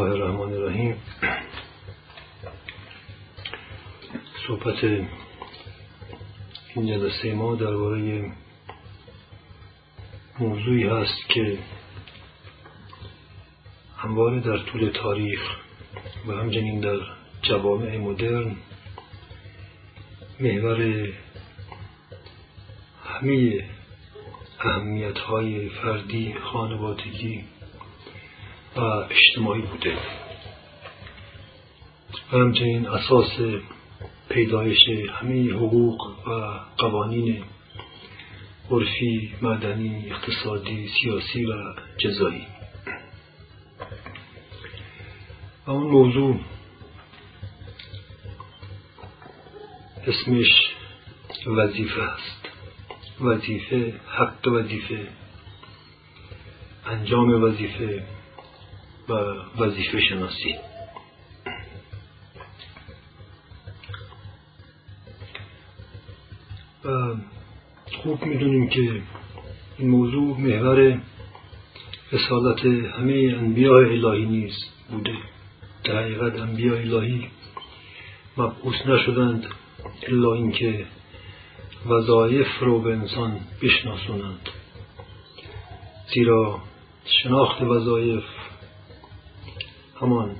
الله الرحمن الرحیم صحبت این جلسه ما درباره موضوعی هست که همواره در طول تاریخ و همچنین در جوامع مدرن محور همه اهمیت های فردی خانوادگی و اجتماعی بوده. و همچنین اساس پیدایش همه حقوق و قوانین عرفی، مدنی، اقتصادی، سیاسی و جزایی. و اون موضوع اسمش وظیفه است. وظیفه حق وظیفه انجام وظیفه. و وظیفه شناسی و خوب می‌دونیم که این موضوع محور رسالت همه انبیاء الهی نیز بوده. در حقیقت انبیاء الهی مبعوث نشدند الا اینکه وظایف رو به انسان بشناسونند. زیرا شناخت وظایف همان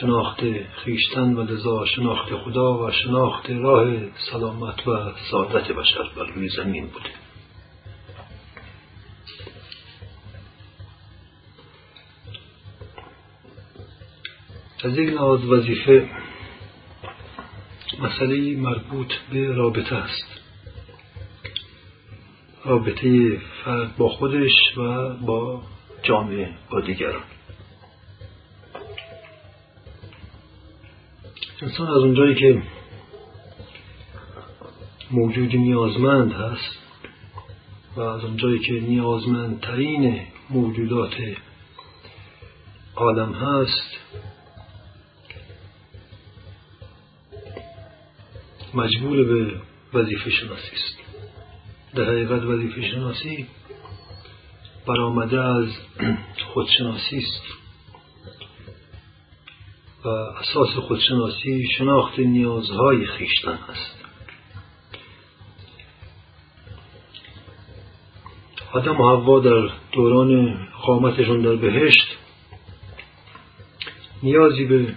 شناخت خیشتن و لذا شناخت خدا و شناخت راه سلامت و سعادت بشر بر روی زمین بوده از یک لحاظ وظیفه مسئله مربوط به رابطه است. رابطه فرد با خودش و با جامعه با دیگران. انسان از اونجایی که موجودی نیازمند هست و از اونجایی که نیازمندترین موجودات عالم هست مجبور به وظیفه شناسی است. در حقیقت وظیفه شناسی برآمده از خودشناسی است. و اساس خودشناسی شناخت نیازهای خیشتن است. آدم و حوا در دوران قامتشون در بهشت نیازی به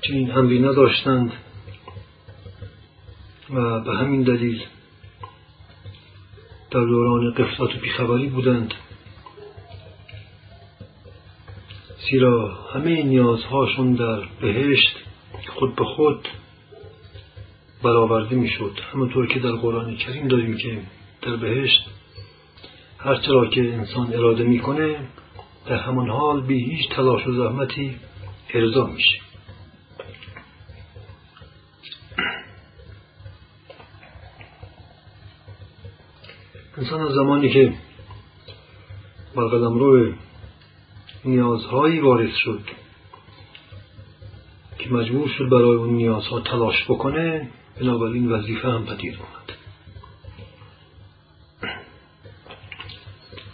چنین امری نداشتند و به همین دلیل در دوران قفلت و بیخبری بودند. زیرا همه نیازهاشون در بهشت خود به خود برآورده می‌شد. همونطور که در قرآن کریم داریم که در بهشت هرچرا که انسان اراده می‌کنه در همان حال بی هیچ تلاش و زحمتی ارضا میشه. انسان از زمانی که بر قدم روی نیازهایی وارد شد که مجبور شد برای اون نیازها تلاش بکنه بنابراین وظیفه هم پدید اومد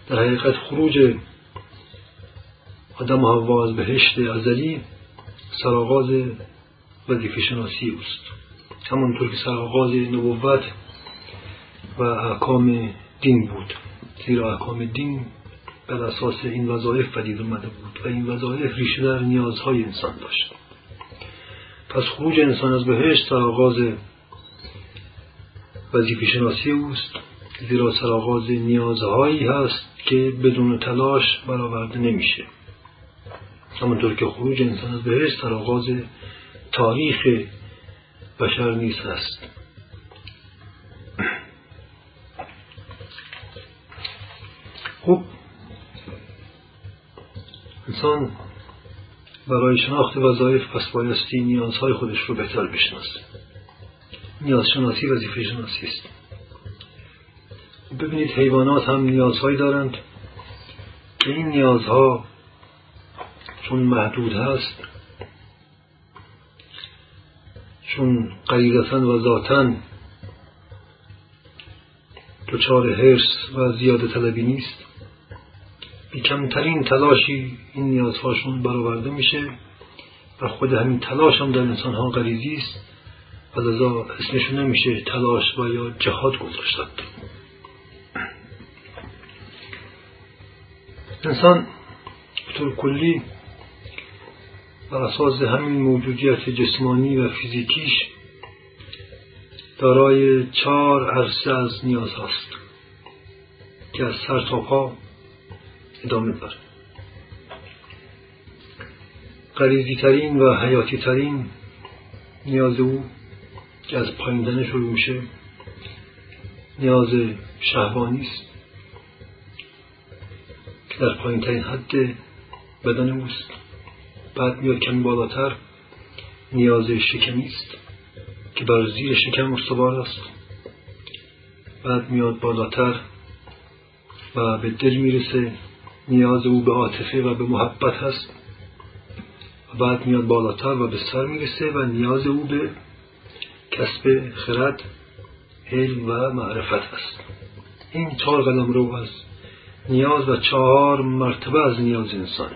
در حقیقت خروج آدم و حوا از بهشت ازلی سرآغاز وظیفه شناسی اوست. همونطور که سرآغاز نبوت و احکام دین بود. زیرا احکام دین بر اساس این وظایف پدید اومده بود و این وظایف ریشه در نیازهای انسان داشت. پس خروج انسان از بهشت سرآغاز وظیفه شناسی اوست زیرا سرآغاز نیازهایی هست که بدون تلاش برآورده نمیشه. همونطور که خروج انسان از بهشت سرآغاز تاریخ بشر نیست است. خوب انسان برای شناخت وظایف پس بایستی نیازهای خودش رو بهتر بشناسه. نیاز شناسی وظیفه شناسی است. ببینید حیوانات هم نیازهایی دارند. که این نیازها چون محدود هست چون قریدتا و ذاتا دچار حرس و زیاده طلبی نیست کمترین تلاشی این نیازهاشون برآورده میشه و خود همین تلاش هم در انسان ها غریزی است و لذا اسمشون نمیشه تلاش و یا جهاد گذاشت انسان طور کلی بر اساس همین موجودیت جسمانی و فیزیکیش دارای چهار عرصه از نیاز هست که از سر تا پا ادامه داره قریزی ترین و حیاتی ترین نیاز او که از پاییندن شروع میشه نیاز شهوانی است که در پایین ترین حد بدن اوست. بعد میاد کمی بالاتر نیاز شکمی است که بر زیر شکم استوار است. بعد میاد بالاتر و به دل می‌رسه نیاز او به عاطفه و به محبت هست. و بعد میاد بالاتر و به سر می‌رسه و نیاز او به کسب خرد علم و معرفت است این چهار قدم رو از نیاز و چهار مرتبه از نیاز انسان.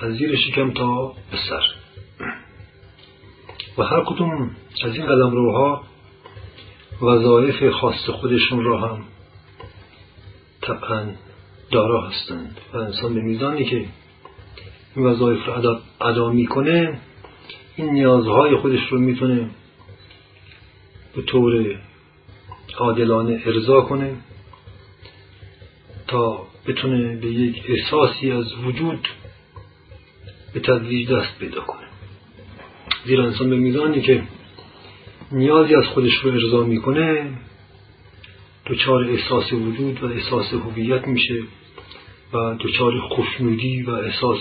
از زیر شکم تا به سر. و هر کدوم از این قدم روها وظایف خاص خودشون را هم طبعا دارا هستند. و انسان به میزانی که این وظایف رو ادا می‌کنه این نیازهای خودش رو می‌تونه به طور عادلانه ارضا کنه تا بتونه به یک احساسی از وجود به تدریج دست پیدا کنه. زیرا انسان به میزانی که نیازی از خودش رو ارضا می‌کنه دچار احساس وجود و احساس هویت میشه و دچار خوشنودی و احساس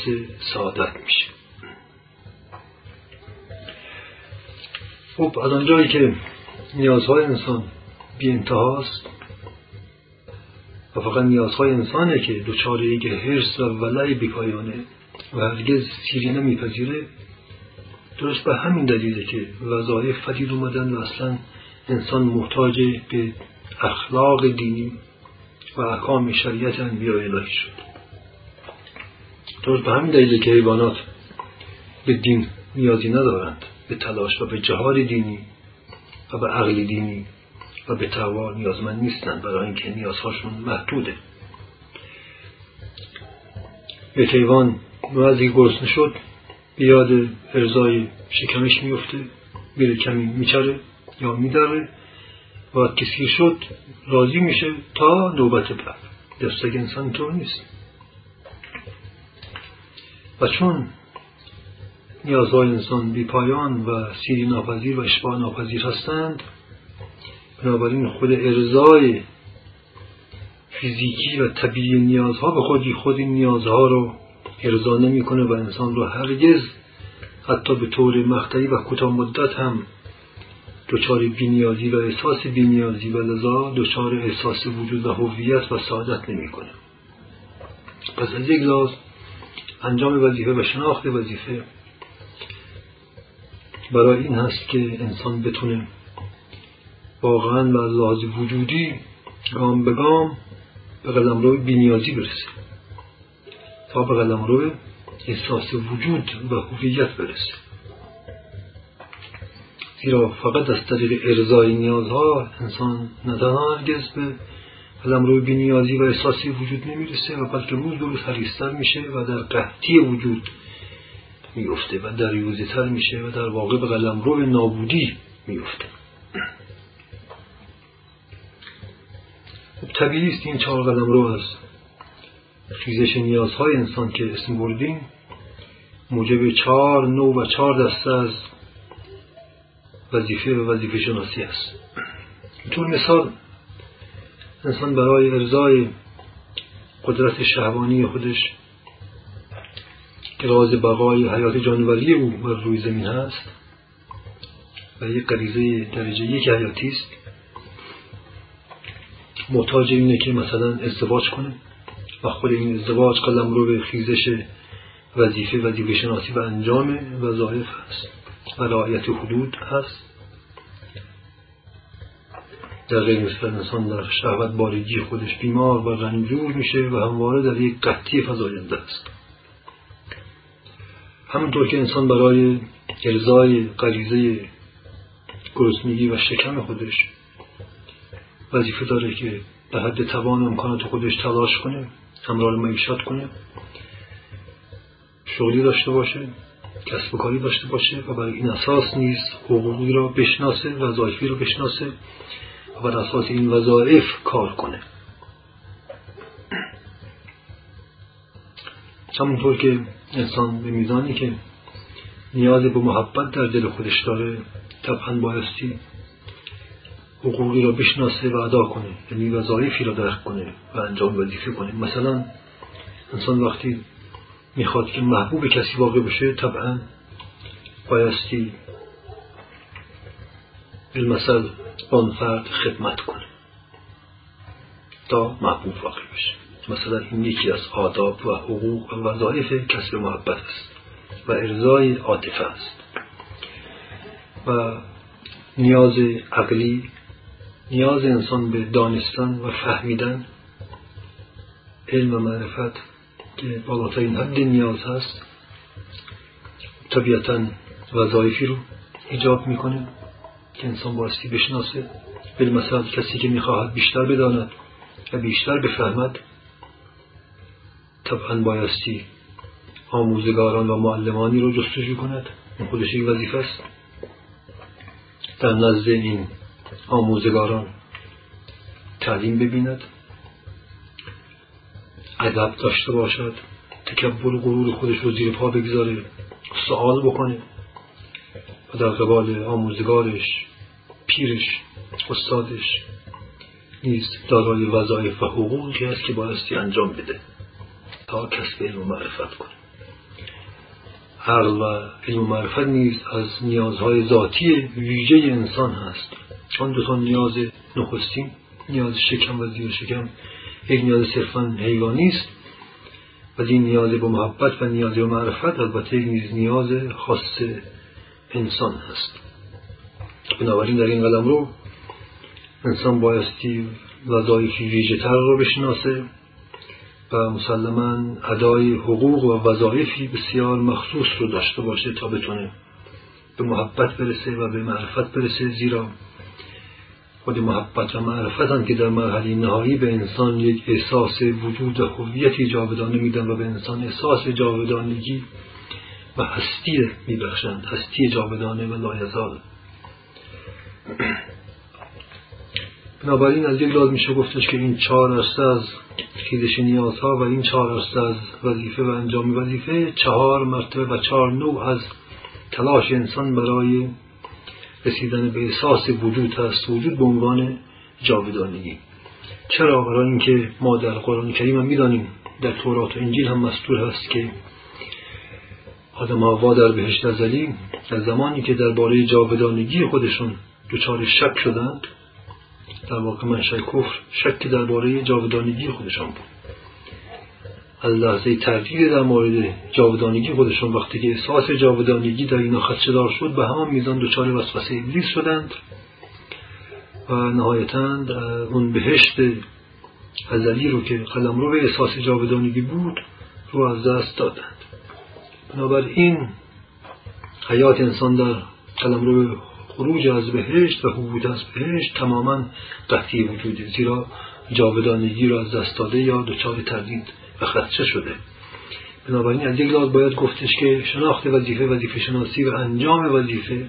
سعادت میشه. خب از آنجایی که نیازهای انسان بی انتهاست و فقط نیازهای انسانه که دچار یک حرس و ولع بیپایانه و هرگز سیری نمیپذیره درست به همین دلیله که وظایف پدید اومدن و اصلا انسان محتاج به اخلاق دینی و احکام شریعت انبیاء الهی شد. درست به همین دلیله که حیوانات به دین نیازی ندارند به تلاش و به جهاد دینی و به عقل دینی و به تقوا نیازمند نیستند برای اینکه نیازهاشون محدوده. یک حیوان بعضی گرسنه شد به یاد ارزای شکمش میفته میره کمی میچره یا میدره و کسی شد راضی میشه تا نوبت بعد. دستگ انسان طور نیست. و چون نیازهای انسان بی پایان و سیری ناپذیر و اشباه ناپذیر هستند بنابراین خود ارزای فیزیکی و طبیعی نیازها به خودی خود این نیازها رو ارضا نمی‌کنه و انسان رو هرگز حتی به طور مقطعی و کوتاه مدت هم دچار بینیازی و احساس بینیازی و لذا دچار احساس وجود و هویت و سعادت نمی‌کنه. پس از یک لحاظ انجام وظیفه و شناخت وظیفه برای این هست که انسان بتونه واقعا و لحاظ وجودی گام به گام به قدم روی بینیازی برسه. تا به قدم روی احساس وجود و هویت برسه. زیرا فقط از طریق ارزای نیازها انسان نه تنها هرگز به قدم روی بینیازی و احساسی وجود نمی‌رسه و بلکه روز به روز میشه و در قحطی وجود میفته و در تر میشه و در واقع به قلم رو نابودی میفته خب طبیعی است این چهار قدم رو از خیزش نیازهای انسان که اسم بردیم موجب چهار نو و چهار دسته از وظیفه و وظیفه شناسی است. طور مثال انسان برای ارزای قدرت شهوانی خودش که راز بقای حیات جانوری او بر روی زمین هست و یک غریزه درجه یک حیاتی است محتاج اینه که مثلا ازدواج کنه و خود این ازدواج قلم رو به خیزش وظیفه وظیفه شناسی و انجام وظایف هست. و رعایت حدود هست. در غیر مثل انسان در شهوت بارگی خودش بیمار و رنجور میشه و همواره در یک قطعی فضاینده است. همونطور که انسان برای ارزای غریزه گرسنگی و شکم خودش وظیفه داره که به حد توان امکانات خودش تلاش کنه همراه معیشت کنه شغلی داشته باشه. کسب و کاری داشته باشه و برای این اساس نیست حقوقی را بشناسه وظایفی را بشناسه و بر اساس این وظایف کار کنه. همونطور که انسان به میزانی که نیاز به محبت در دل خودش داره طبعا بایستی حقوقی را بشناسه و ادا کنه یعنی وظایفی را درک کنه و انجام وظیفه کنه. مثلا انسان وقتی می‌خواد که محبوب کسی واقع بشه طبعا بایستی بالمثل آن فرد خدمت کنه تا محبوب واقع بشه. مثلا این یکی از آداب و حقوق و وظایف کسب محبت است و ارزای عاطفه است. و نیاز عقلی نیاز انسان به دانستن و فهمیدن علم و معرفت که بالاترین حد نیاز هست طبیعتا وظایفی رو ایجاب می‌کنه که انسان بایستی بشناسه بالمثل کسی که می‌خواهد بیشتر بداند و بیشتر بفهمد طبعا بایستی آموزگاران و معلمانی رو جستجو کند. این خودش یک وظیفه است. در نزد این آموزگاران تعلیم ببیند. ادب داشته باشد. تکبر و غرور خودش رو زیر پا بگذاره سوال بکنه و در قبال آموزگارش پیرش استادش نیز دارای وظایف و حقوقی هست که بایستی انجام بده. تا کسب علم و معرفت کنه. عقل و علم و معرفت نیز از نیازهای ذاتی ویژه انسان هست. آن دو تا نیاز نخستین نیاز شکم و زیر شکم یک نیاز صرفا حیوانی است ولی نیاز به محبت و نیاز به معرفت البته نیز نیاز خاص انسان هست. بنابراین در این قلم رو انسان بایستی وظایفی ویژه تر رو بشناسه و مسلما ادای حقوق و وظایفی بسیار مخصوص رو داشته باشه تا بتونه به محبت برسه و به معرفت برسه زیرا خود محبت و معرفت هم که در مرحله نهایی به انسان یک احساس وجود و هویتی جاودانه میدن و به انسان احساس جاودانگی و هستی میبخشند. هستی جاودانه و لایزال. بنابراین از یک لحاظ میشه گفتش که این چهار رسته از خیزش نیازها و این چهار رسته از وظیفه و انجام وظیفه چهار مرتبه و چهار نوع از تلاش انسان برای رسیدن به احساس وجود هست وجود به عنوان جاودانگی. چرا؟ برای اینکه ما در قرآن کریم هم می‌دانیم در تورات و انجیل هم مستور هست که آدم هوا در بهشت ازلی در زمانی که درباره جاودانگی خودشون دچار شک شدند در واقع منشأ کفر شک درباره جاودانگی خودشان بود. از لحظه تردید در مورد جاودانگی خودشان وقتی که احساس جاودانگی در اینا خدشدار شد به همان میزان دچار وسوسه ابلیس شدند و نهایتا اون بهشت ازلی رو که قلم رو به احساس جاودانگی بود رو از دست دادند. بنابراین حیات انسان در قلم رو خروج از بهشت و حبود از بهشت تماما قطعی وجوده زیرا جاودانگی را از دست داده یا دچار تردید و خدشه شده؟ بنابراین از یک باید گفتش که شناخت وظیفه وظیفه شناسی و انجام وظیفه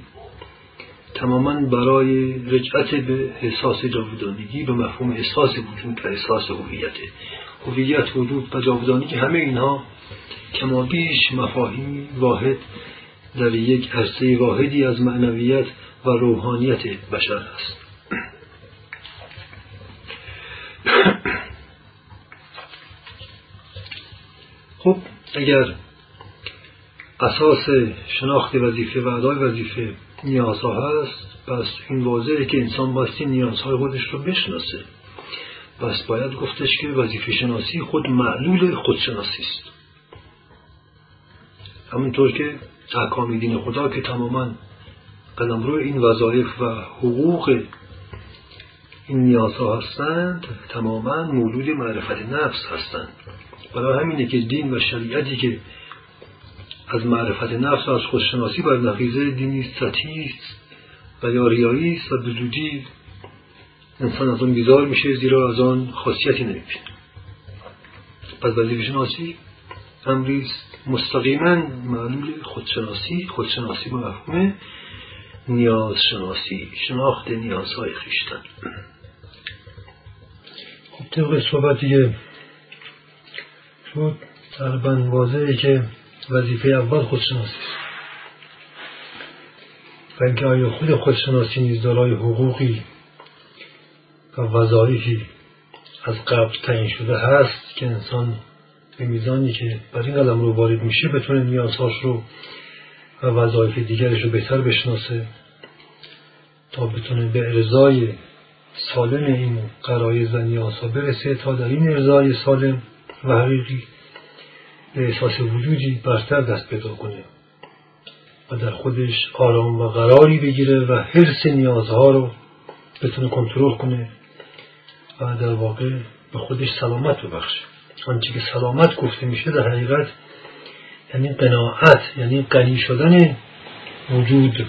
تماما برای رجعت به احساس جاودانگی به مفهوم احساس وجود و احساس هویت. هویت وجود و جاودانگی همه اینها کما بیش مفاهیم واحد در یک عرصه واحدی از معنویت و روحانیت بشر است. خب؟ اگر اساس شناخت وظیفه و ادای وظیفه نیازها هست پس این واضحه که انسان باستی نیازهای خودش رو بشناسه. پس باید گفتش که وظیفه شناسی خود معلول خودشناسی است. همونطور که احکام دین خدا که تماما قلمرو این وظایف و حقوق این نیازها هستند تماما مولود معرفت نفس هستند. برای همینه که دین و شریعتی که از معرفت نفس و از خودشناسی بر نقیزه دینی سطحی و یا ریایی است و به انسان از آن بیزار میشه زیرا از آن خاصیتی نمی‌بینه. پس وظیفه شناسی امری مستقیما معلول خودشناسی خودشناسی با مفهوم نیاز شناسی شناخت نیازهای خیشتن. خب طبق صحبتی شد تقریبا واضحه که وظیفه اول خودشناسی. و اینکه آیا خود خودشناسی نیز دارای حقوقی و وظایفی از قبل تعیین شده هست که انسان به میزانی که بر این قلم رو وارد میشه بتونه نیازهاش رو و وظایف دیگرش رو بهتر بشناسه تا بتونه به ارزای سالم این قرایز و نیازها برسه. تا در این ارزای سالم و حقیقی به احساس وجودی برتر دست پیدا کنه و در خودش آرام و قراری بگیره و حرس نیازها رو بتونه کنترل کنه و در واقع به خودش سلامت ببخشه. آنچه که سلامت گفته میشه در حقیقت یعنی قناعت یعنی قنی شدن وجود.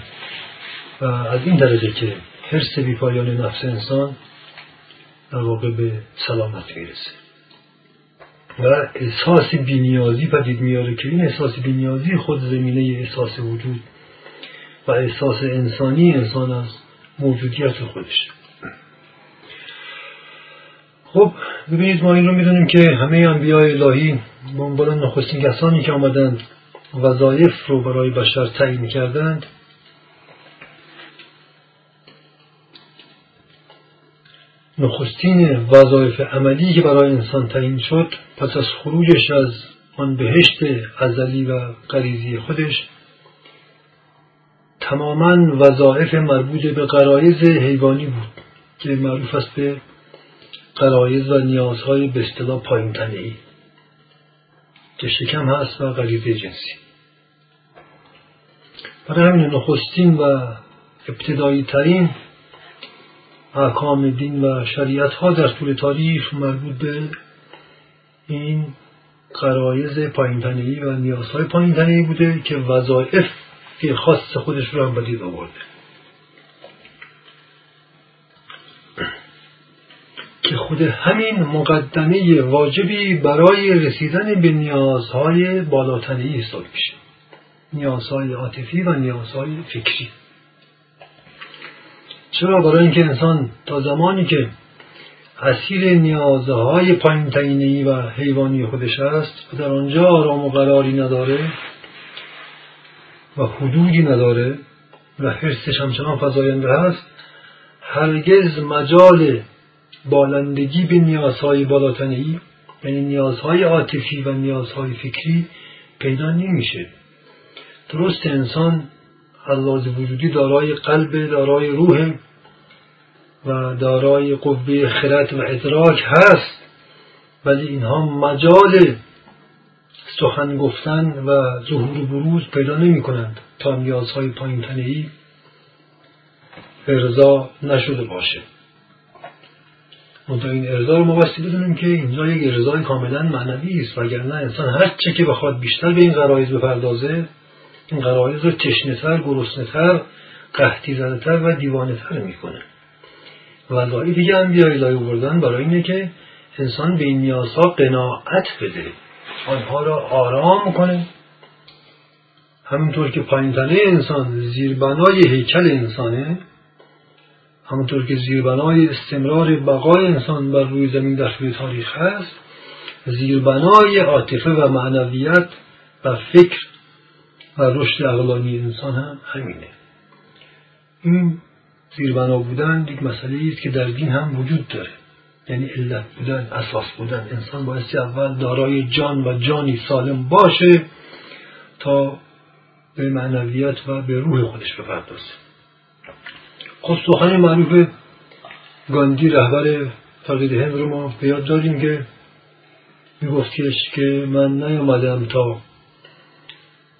و از این درجه که حرس بیپایان نفس انسان در واقع به سلامت می‌رسه. و احساس بینیازی پدید میاره که این احساس بینیازی خود زمینه احساس وجود و احساس انسانی انسان از موجودیت خودش خب ببینید ما این رو می‌دونیم که همه انبیاء الهی به عنوان نخستین کسانی که آمدند وظایف رو برای بشر تعیین کردند نخستین وظایف عملی که برای انسان تعیین شد پس از خروجش از آن بهشت ازلی و غریزی خودش تماما وظایف مربوط به قرایز حیوانی بود که معروف است به قرایز و نیازهای به اصطلاح پایین ای که شکم هست و غریزه جنسی. برای همین نخستین و ابتدایی ترین احکام دین و شریعت ها در طول تاریخ مربوط به این قرایز پایین و نیازهای پایین بوده که وظایف خاص خودش رو هم بدید آورده. که خود همین مقدمه واجبی برای رسیدن به نیازهای بالاتنی حساب میشه. نیازهای عاطفی و نیازهای فکری. چرا برای اینکه انسان تا زمانی که اسیر نیازهای پایین و حیوانی خودش است و در آنجا آرام و قراری نداره و حدودی نداره و حرسش همچنان فضاینده هست هرگز مجال بالندگی به نیازهای بالاتنی یعنی نیازهای عاطفی و نیازهای فکری پیدا نمیشه. درست انسان از وجودی دارای قلب دارای روح و دارای قوه خرد و ادراک هست. ولی اینها مجال سخن گفتن و ظهور بروز پیدا نمی کنند تا نیازهای پایین ای ارضا نشده باشه. منتها این ارضا رو ما باستی بدونیم که اینجا یک ارضای کاملا معنوی است وگرنه انسان هر چه که بخواد بیشتر به این غرایز بپردازه این غرایز رو تشنهتر گرسنهتر قحطی زدهتر و دیوانهتر می‌کنه. وظایفی دیگه انبیاء الهی بردن برای اینه که انسان به این نیازها قناعت بده. آنها را آرام کنه. همینطور که پایینتنه انسان زیربنای هیکل انسانه همونطور که زیربنای استمرار بقای انسان بر روی زمین در طول تاریخ هست زیربنای عاطفه و معنویت و فکر و رشد اقلانی انسان هم همینه. این زیربنا بودن یک مسئله است که در دین هم وجود داره. یعنی علت بودن اساس بودن. انسان بایستی اول دارای جان و جانی سالم باشه تا به معنویت و به روح خودش بپردازه. خب سخن معروف گاندی رهبر فقید هند رو ما بیاد داریم که میگفتیش که من نیامدم تا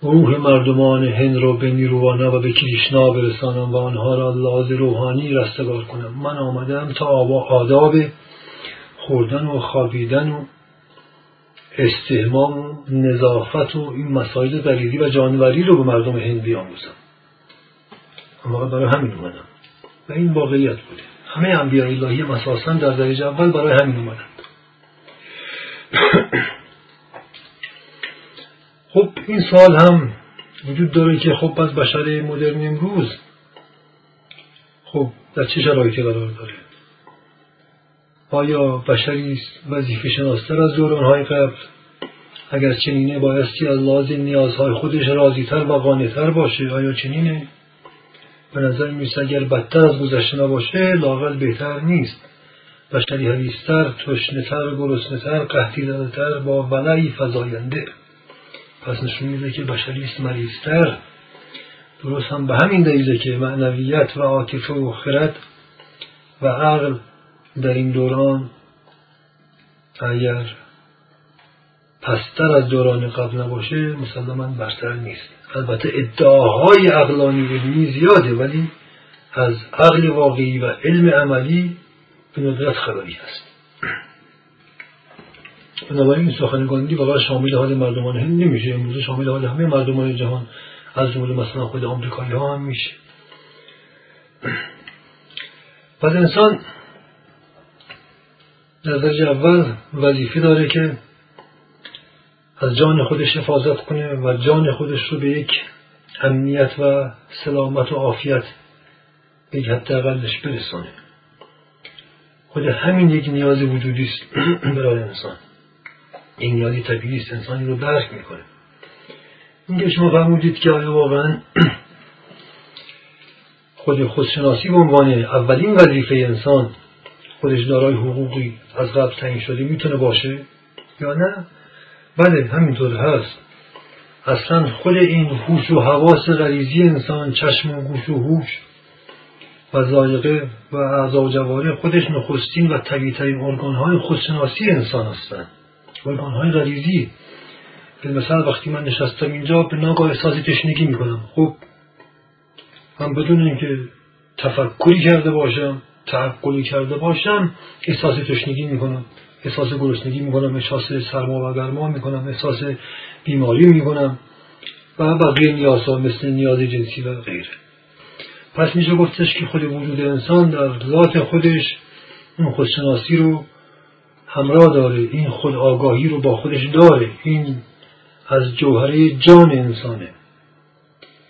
روح مردمان هند را به نیروانا و به کریشنا برسانم و آنها را لاز روحانی رستگار کنم. من آمدم تا آداب خوردن و خوابیدن و استهمام و نظافت و این مسائل غریزی و جانوری رو به مردم هند بیاموزم. اما برای همین اومدم. و این واقعیت بوده. همه انبیاء الهی مساسا در درجه اول برای همین اومدند. خب این سوال هم وجود داره که خب از بشر مدرن امروز خب در چه شرایطی قرار داره؟ آیا بشری وظیفه شناستر از دورانهای قبل؟ اگر چنینه بایستی از لازم نیازهای خودش راضیتر و قانعتر باشه آیا چنینه؟ به نظر می‌رسه اگر بدتر از گذشته نباشه لاقل بهتر نیست. بشری حریستر تشنهتر گرسنهتر قحطی زدهتر با ولعی فضاینده پس نشون میده که بشریست مریضتر. درست هم به همین دلیله که معنویت و عاطفه و خرد و عقل در این دوران اگر پستر از دوران قبل نباشه مسلما برتر نیست. البته ادعاهای عقلانی علمی زیاده ولی از عقل واقعی و علم عملی به ندرت خبری هست. بنابراین این سخنگانی فقط شامل حال مردمان هند نمیشه. امروز شامل حال همه مردمان جهان. از جمله مثلا خود آمریکایی ها هم میشه. پس انسان در درجه اول وظیفه داره که از جان خودش حفاظت کنه و جان خودش رو به یک امنیت و سلامت و عافیت به یک حداقلش برسانه. خود همین یک نیاز وجودی است برای انسان. این نیازی طبیعی است انسانی رو درک می‌کنه. اینکه شما فرمودید که آیا واقعا خود خودشناسی به عنوان اولین وظیفه انسان خودش دارای حقوقی از قبل تعیین شده می‌تونه باشه یا نه؟ بله همینطور هست. اصلا خود این هوش و حواس غریزی انسان چشم و گوش و هوش و زایقه و اعضا و جواره خودش نخستین و طبیعترین ارگانهای خودشناسی انسان هستند. ارگانهای غریزی به مثل وقتی من نشستم اینجا به ناگاه احساس تشنگی می‌کنم. خب من بدون اینکه تفکری کرده باشم تعقلی کرده باشم احساس تشنگی می‌کنم. احساس گرسنگی می‌کنم احساس سرما و گرما می‌کنم احساس بیماری می‌کنم و بقیه نیازها مثل نیاز جنسی و غیره. پس میشه گفتش که خود وجود انسان در ذات خودش اون خودشناسی رو همراه داره. این خود آگاهی رو با خودش داره. این از جوهره جان انسانه.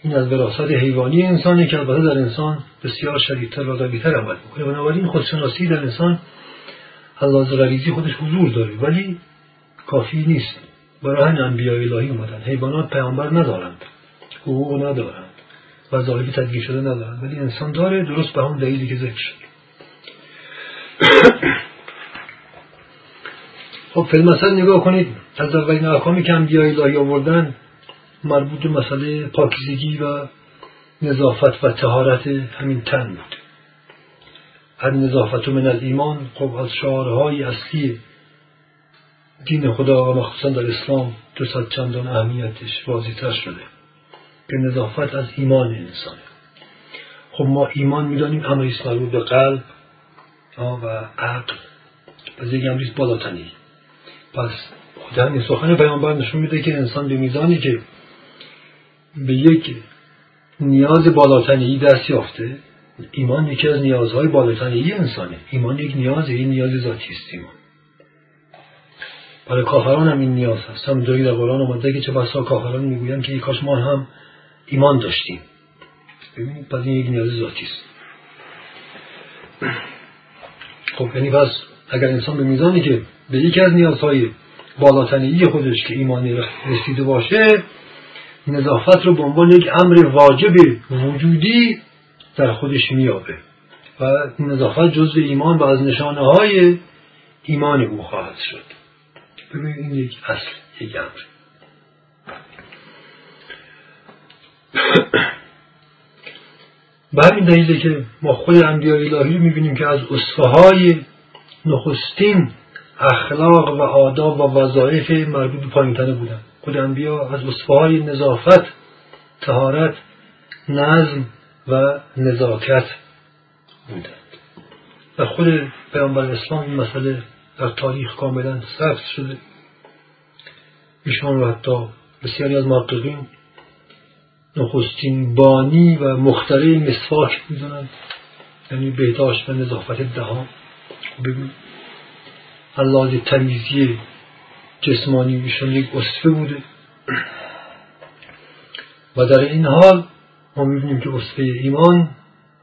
این از وراثت حیوانی انسانه که البته در انسان بسیار شدیدتر و قویتر عمل می‌کنه. بنابراین خودشناسی در انسان از غریزی خودش حضور داره. ولی کافی نیست. برای همین انبیاء الهی اومدن. حیوانات پیامبر ندارند. حقوق ندارند. وظایف تدبیر شده ندارند. ولی انسان داره. درست به همون دلیلی که ذکر شد. خب فیلم نگاه کنید از اولین احکامی که انبیاء الهی آوردن مربوط به مسئله پاکیزگی و نظافت و تهارت همین تن بود. هر نظافت من از ایمان خب از شعارهای اصلی دین خدا و مخصوصا در اسلام دو صد چندان اهمیتش واضحتر شده که نظافت از ایمان انسانه. خب ما ایمان می‌دانیم امریست مربوط به قلب و عقل. پس یک امریست بالاتنی. پس همین سخن پیامبر نشون میده که انسان به میزانی که به یک نیاز بالاتنی دست یافته ایمان یکی از نیازهای بالاتنی انسانه. ایمان یک نیازه این نیاز ذاتی است ایمان. برای کافران هم این نیاز هست. هم در قرآن آمده که چه بسا کافران می‌گویند که کاش ما هم ایمان داشتیم. ببینید پس این یک نیاز ذاتی است. خب یعنی پس اگر انسان به میزانی که به یکی از نیازهای بالاتنی خودش که ایمانی رسیده باشه نظافت رو به عنوان یک امر واجب وجودی در خودش میابه و نظافت جزء ایمان و از نشانه های ایمان او خواهد شد. ببینید این یک اصل یک امر. به همین دلیله که ما خود انبیاء الهی رو می‌بینیم که از اصفه های نخستین اخلاق و آداب و وظایف مربوط به پایینتنه بودن. خود انبیا از های نظافت تهارت نظم و نزاکت بودند. و خود پیامبر اسلام این مسئله در تاریخ کاملا ثبت شده. ایشان رو حتی بسیاری از محققین نخستین بانی و مختره مسواک می‌دونند یعنی بهداشت و نظافت دهان. ببین لحاظ تمیزی جسمانی ایشان یک اصفه بوده. و در این حال ما می‌بینیم که اصفه ایمان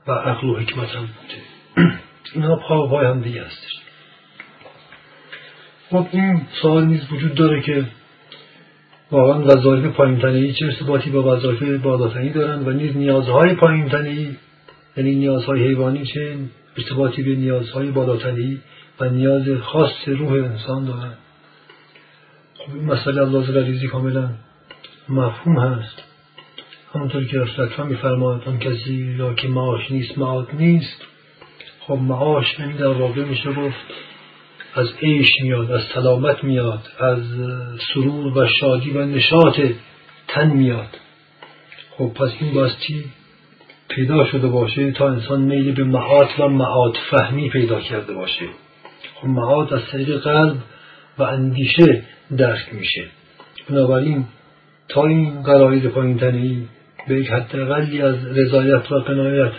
و عقل و حکمت هم بوده. اینها پا پای هم دیگه هستش. خب این سوال نیز وجود داره که واقعا وظایف پایینتنهای چه ارتباطی با وظایف بالاتنی دارند و نیز نیازهای پایینتنهای یعنی نیازهای حیوانی چه؟ ارتباطی به نیازهای بالاتنی و نیاز خاص روح انسان دارند خب این مسئله از ریزی کاملا مفهوم هست. همونطور که اکرم میفرماد آن کسی را که معاش نیست معاد نیست. خب معاش یعنی در واقع میشه گفت از عیش میاد از سلامت میاد از سرور و شادی و نشاط تن میاد. خب پس این باستی پیدا شده باشه تا انسان میل به معاد و معاد فهمی پیدا کرده باشه. معاد از طریق قلب و اندیشه درک میشه. بنابراین تا این قرائد پایین به یک حداقلی از رضایت و قنایت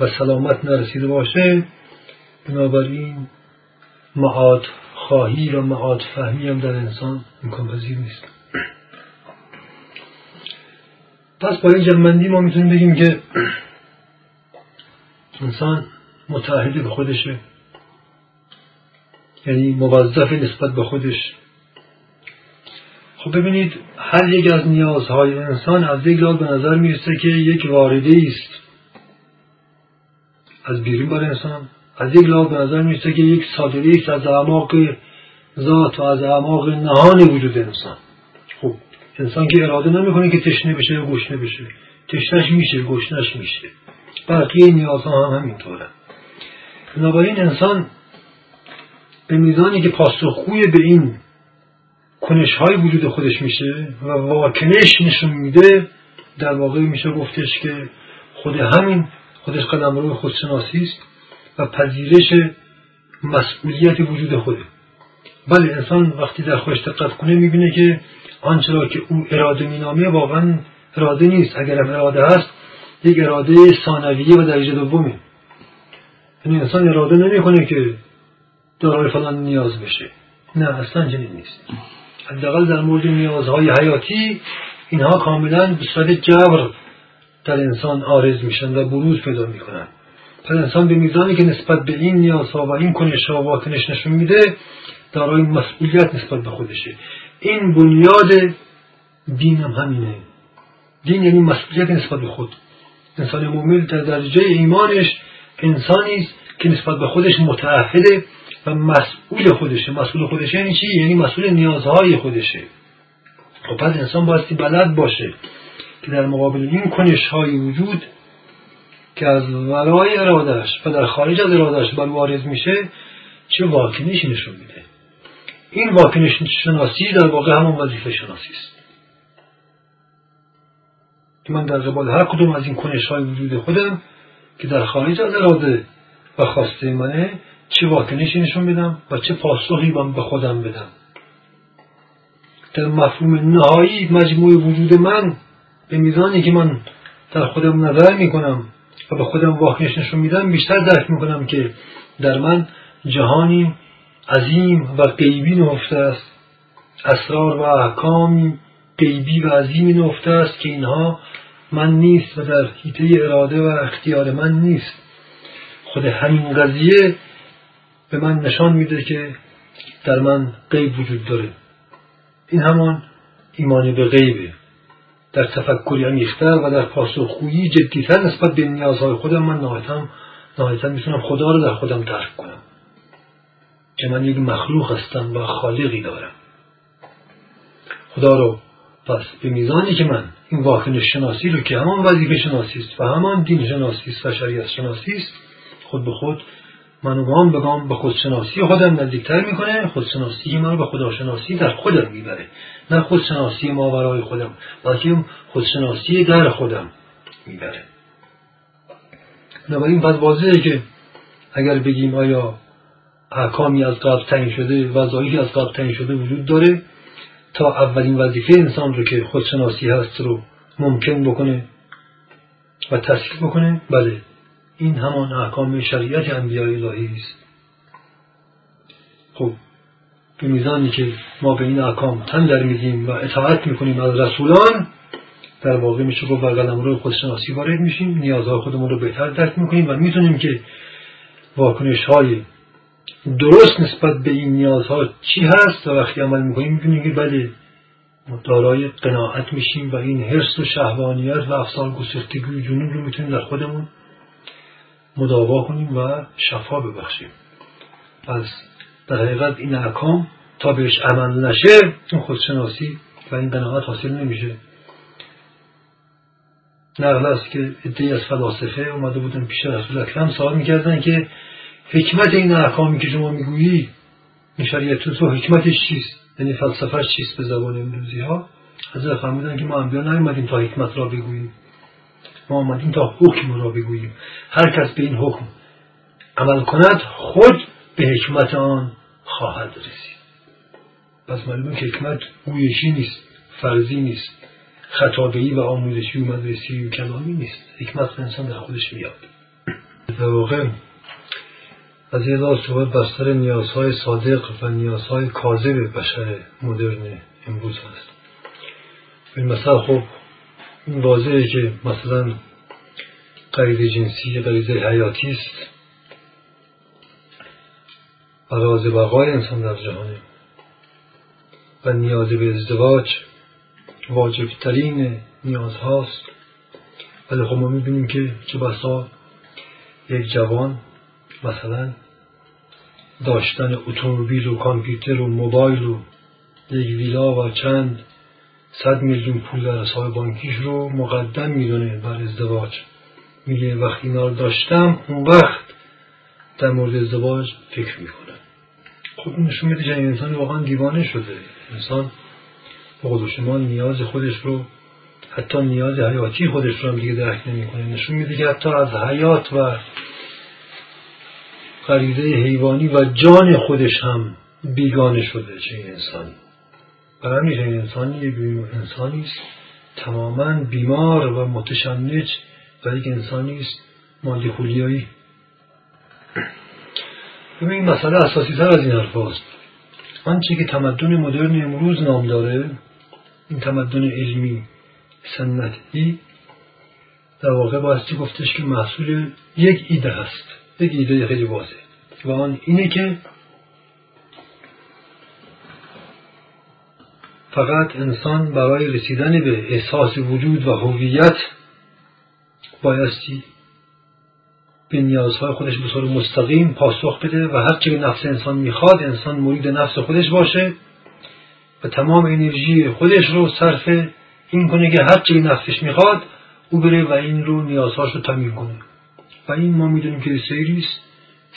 و سلامت نرسیده باشه بنابراین معاد خواهی و معاد فهمی هم در انسان امکان پذیر نیست. پس با این جمعندی ما می‌تونیم بگیم که انسان متعهد به خودشه. یعنی موظف نسبت به خودش. خب ببینید هر یک از نیازهای انسان از یک لحاظ به نظر می‌رسه که یک وارده است. از بیرون بر انسان از یک لحاظ به نظر می‌رسه که یک صادره است از اعماق ذات و از اعماق نهان وجود انسان. خب انسان که اراده نمی‌کنه که تشنه بشه یا گشنه بشه. تشنش میشه گشنش میشه. بقیه نیازها هم همینطوره. بنابراین انسان به میزانی که پاسخگوی به این کنش های وجود خودش میشه و واکنش نشون میده در واقع میشه گفتش که خود همین خودش قدم روی خودشناسی است و پذیرش مسئولیت وجود خوده. بله انسان وقتی در خودش دقت کنه می‌بینه که آنچه را که او اراده مینامه واقعا اراده نیست. اگر هم اراده هست یک اراده ثانویه و درجه دومه. یعنی انسان اراده نمی‌کنه که دارای فلان نیاز بشه. نه اصلا چنین نیست. حداقل در مورد نیازهای حیاتی اینها کاملا به صورت جبر در انسان آرز میشن و بروز پیدا می‌کنن. پس انسان به میزانی که نسبت به این نیازها و این کنشها و واکنش نشون میده دارای مسئولیت نسبت به خودشه. این بنیاد دین هم همینه. دین یعنی مسئولیت نسبت به خود. انسان مؤمن در درجه ایمانش انسانی است که نسبت به خودش متعهده و مسئول خودشه. مسئول خودشه یعنی چی؟ یعنی مسئول نیازهای خودشه. خب پس انسان بایستی بلد باشه که در مقابل این کنش های وجود که از ورای ارادش و در خارج از ارادش بر وارد میشه چه واکنشی نشون میده؟ این واکنش شناسی در واقع همون وظیفه شناسی است. که من در قبال هر کدوم از این کنش های وجود خودم که در خارج از اراده و خواسته منه چه واکنشی نشون بدم و چه پاسخی من به خودم بدم. در مفهوم نهایی مجموع وجود من به میزانی که من در خودم نظر می‌کنم و به خودم واکنش نشون میدم بیشتر درک می‌کنم که در من جهانی عظیم و غیبی نهفته است. اسرار و احکامی غیبی و عظیمی نهفته است که اینها من نیست و در حیطه اراده و اختیار من نیست. خود همین قضیه به من نشان میده که در من غیب وجود داره. این همان ایمانی به غیبه در تفکری عمیقتر و در پاسخگویی جدیتر نسبت به نیازهای خودم من نهایتا نهایتا می‌تونم خدا رو در خودم درک کنم. که من یک مخلوق هستم و خالقی دارم. خدا رو پس به میزانی که من این واکنش شناسی رو که همان وظیفه شناسی است و همان دین شناسی است و شریعت شناسی است خود به خود منو گام به گام به خودشناسی خودم نزدیکتر می‌کنه خودشناسی منو به خداشناسی در خودم می‌بره. نه خودشناسی ما برای خودم بلکه خودشناسی در خودم می‌بره. بنابراین پس واضحه که اگر بگیم آیا احکامی از قبل تعیین شده وظایفی از قبل تعیین شده وجود داره تا اولین وظیفه انسان رو که خودشناسی هست رو ممکن بکنه و تصدیق بکنه بله. این همان احکام شریعت انبیاء الهی است. خب به میزانی که ما به این احکام تن در میدیم و اطاعت می‌کنیم از رسولان در واقع میشه گفت بر رو خودشناسی وارد میشیم نیازهای خودمون رو بهتر درک می‌کنیم و می‌تونیم که واکنش های درست نسبت به این نیازها چی هست و وقتی عمل می‌کنیم می‌بینیم که بله دارای قناعت میشیم و این حرس و شهوانیت و افسار گسختگی و جنون رو می‌تونیم در خودمون مداوا کنیم و شفا ببخشیم. پس در حقیقت این احکام تا بهش عمل نشه اون خودشناسی و این قناعت حاصل نمیشه. نقل است که ادهی از فلاسفه اومده بودن پیش رسول اکرم سوال می‌کردن که حکمت این احکامی که شما می‌گویی این شریعت تو حکمتش چیست؟ یعنی فلسفهش چیست به زبان امروزی ها حضرت فرمودن که ما انبیا نیومدیم تا حکمت را بگوییم. ما آمدیم تا حکم را بگوییم. هر کس به این حکم عمل کند خود به حکمت آن خواهد رسید. پس معلومه که حکمت گویشی نیست فرضی نیست خطابهی و آموزشی و مدرسی و کلامی نیست. حکمت انسان در خودش میاد. در واقع از یه دار صحبت بستر نیازهای صادق و نیازهای کاذب بشر مدرن امروز هست. این مثلا خب این واضحه که مثلا غریزه جنسی غریزه حیاتی است. و راز بقای انسان در جهانه و نیاز به ازدواج واجبترین نیاز هاست ولی خب ما می‌بینیم که چه بسا یک جوان مثلا داشتن اتومبیل و کامپیوتر و موبایل و یک ویلا و چند صد میلیون پول در حساب بانکیش رو مقدم می‌دونه بر ازدواج. میگه وقتی اینا رو داشتم اون وقت در مورد ازدواج فکر می‌کنم. خب نشون میده که انسان واقعا دیوانه شده. انسان به شما نیاز خودش رو حتی نیاز حیاتی خودش رو هم دیگه درک نمی‌کنه. نشون میده که حتی از حیات و غریزه حیوانی و جان خودش هم بیگانه شده چه انسانی برای همین انسانی انسانی است تماما بیمار و متشنج و یک انسانی است مادی خولیایی. ببین مسئله اساسی تر از این حرف هست. آنچه که تمدن مدرن امروز نام داره این تمدن علمی سنتی در واقع بایستی گفتش که محصول یک ایده هست. یک ایده خیلی واضح و آن اینه که فقط انسان برای رسیدن به احساس وجود و هویت بایستی به نیازهای خودش به صورت مستقیم پاسخ بده و هر چه نفس انسان می‌خواد انسان مرید نفس خودش باشه و تمام انرژی خودش رو صرف این کنه که هر چه نفسش می‌خواد او بره و این رو نیازهاش رو تمیم کنه. و این ما می‌دونیم که سیری است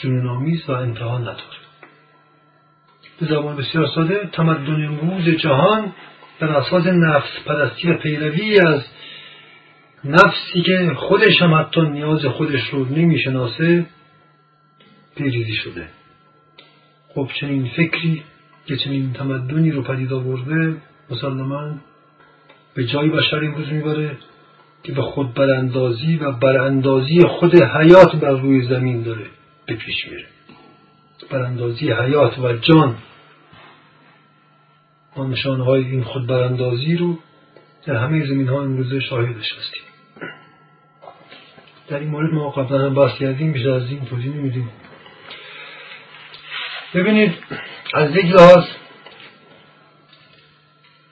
جنون و انتها نداره. به زبان بسیار ساده تمدن امروز جهان بر اساس نفس پرستی و پیروی از نفسی که خودش هم حتی نیاز خودش رو نمی‌شناسه پیریزی شده. خب چنین فکری که چنین تمدنی رو پدید آورده مسلما به جای بشر امروز می‌بره که به خود براندازی و براندازی خود حیات بر روی زمین داره به پیش میره. براندازی حیات و جان ما نشانهای این خود براندازی رو در همه زمین ها امروزه شاهدش هستیم. در این مورد ما قبلا هم بحث کردیم بیشتر از این توضیح نمیدیم. ببینید از یک لحاظ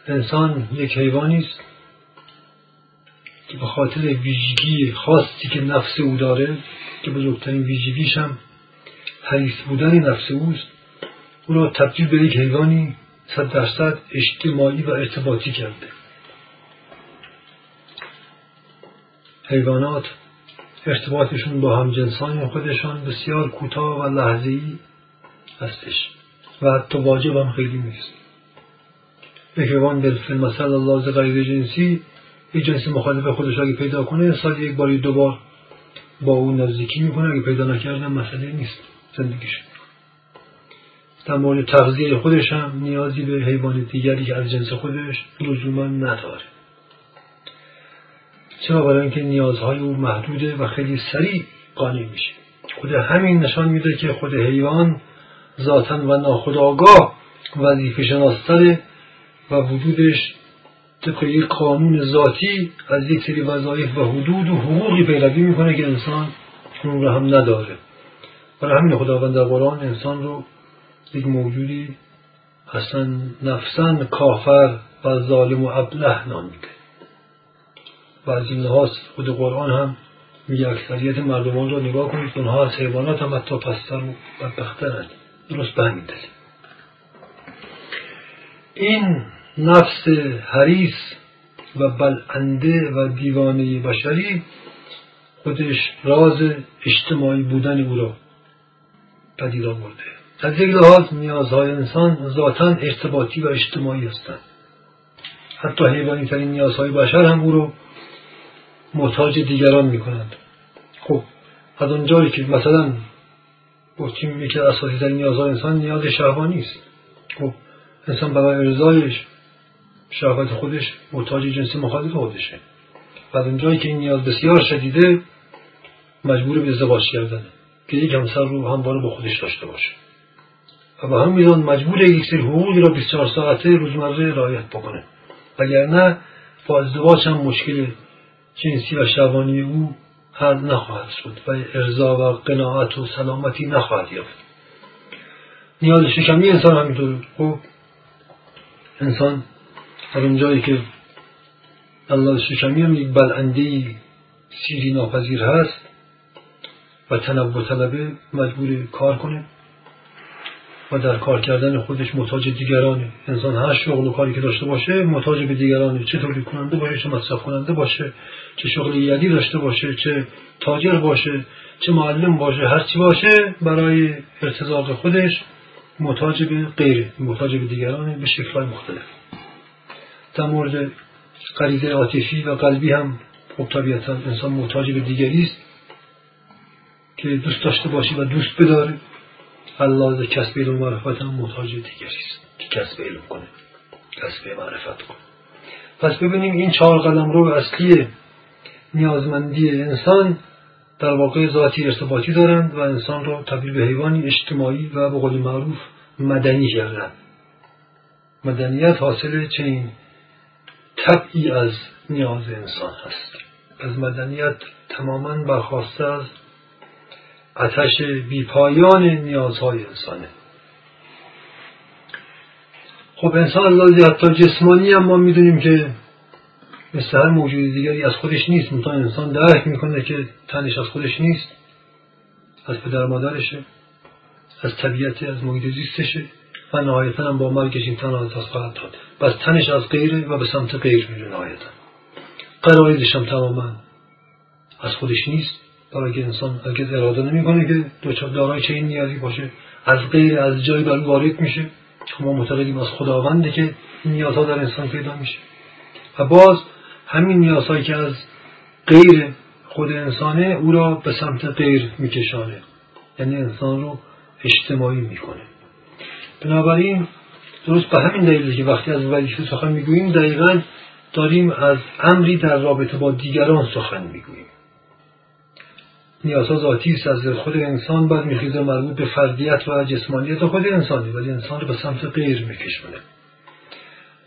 انسان یک حیوانی است که به خاطر ویژگی خاصی که نفس او داره که بزرگترین ویژگیش هم حریص بودن نفس اوست او را تبدیل به یک حیوانی صد درصد اجتماعی و ارتباطی کرده. حیوانات ارتباطشون با همجنسان خودشان بسیار کوتاه و لحظه‌ای هستش و حتی واجب هم خیلی نیست. بکوان به فیلم مثل الله غیر جنسی یک جنس مخالف خودش اگه پیدا کنه سال یک بار دو بار با اون نزدیکی می‌کنه اگه پیدا نکردن مسئله نیست زندگیش. در مورد تغذیه خودش هم نیازی به حیوان دیگری که از جنس خودش لزوما نداره. چرا برای اینکه نیازهای او محدوده و خیلی سریع قانع میشه. خود همین نشان میده که خود حیوان ذاتا و ناخودآگاه وظیفه شناستره و وجودش طبق یک قانون ذاتی از یک سری وظایف و حدود و حقوقی پیروی می‌کنه که انسان اون رو هم نداره. برای همین خداوند در قرآن انسان رو یک موجودی اصلا نفسا کافر و ظالم و ابله نامیده و از این لحاظ خود قرآن هم میگه اکثریت مردمان رو نگاه کنید اونها از حیوانات هم حتی پستر و بدبخترند درست به همین دلیل. این نفس حریص و بلنده و دیوانه بشری خودش راز اجتماعی بودن او را پدید آورده. از یک لحاظ نیازهای انسان ذاتا ارتباطی و اجتماعی هستند. حتی حیوانی ترین نیازهای بشر هم او رو محتاج دیگران می کنند خب از اونجایی که مثلا گفتیم یکی از اساسی ترین نیازهای انسان نیاز شهوانی است خب انسان برای ارزایش شهوت خودش محتاج جنس مخالف خودشه. و اونجایی که این نیاز بسیار شدیده مجبور به ازدواج کردن که یک همسر رو همواره با خودش داشته باشه. و به هم میزان مجبور یک سری حقوقی را 24 ساعته روزمره رعایت بکنه. وگرنه با ازدواج هم مشکل جنسی و شبانی او حل نخواهد شد و ارزا و قناعت و سلامتی نخواهد یافت. نیاز شکمی انسان همینطور. خب انسان در اونجایی که الله شکمی هم یک بلنده سیری ناپذیر هست و تنوع طلبه مجبور کار کنه. و در کار کردن خودش محتاج دیگرانه انسان هر شغل و کاری که داشته باشه محتاج به دیگرانه چه تولید کننده باشه چه مصرف کننده باشه چه شغل یدی داشته باشه چه تاجر باشه چه معلم باشه هر چی باشه برای ارتزاق خودش محتاج به غیره محتاج به دیگرانه به شکلهای مختلف. در مورد غریزه عاطفی و قلبی هم خب طبیعتا انسان محتاج به دیگری است که دوست داشته باشه و دوست بداره الله کسب علم معرفت هم محتاج دیگری است که کسب علم کنه. کسب معرفت کنه. پس ببینیم این چهار قلم رو اصلی نیازمندی انسان در واقع ذاتی ارتباطی دارند و انسان را تبدیل به حیوانی اجتماعی و به قول معروف مدنی کردند مدنیت حاصل چنین طبعی از نیاز انسان هست. از مدنیت تماما برخواسته از آتش بیپایان نیازهای انسانه. خب انسان الله حتی جسمانی هم ما می‌دونیم که مثل هر موجود دیگری از خودش نیست. منتها انسان درک می‌کنه که تنش از خودش نیست از پدر مادرشه از طبیعت از محیط زیستشه و نهایتا هم با مرگش این تن از دست خواهد داد. بس تنش از غیره و به سمت غیر میره نهایتا. قرائزش هم تماما از خودش نیست. برای که انسان اگر اراده نمی‌کنه که دارای چه این نیازی باشه از غیر از جایی بر وارد میشه ما معتقدیم از خداونده که نیازها در انسان پیدا میشه. و باز همین نیازهایی که از غیر خود انسانه او را به سمت غیر میکشانه. یعنی انسان رو اجتماعی می‌کنه. بنابراین درست به همین دلیل که وقتی از وظیفه سخن می‌گوییم دقیقا داریم از امری در رابطه با دیگران سخن می‌گوییم. نیازها ذاتی است از خود انسان بعد میخیزه مربوط به فردیت و جسمانیت خود انسانی ولی انسان رو به سمت غیر میکشونه.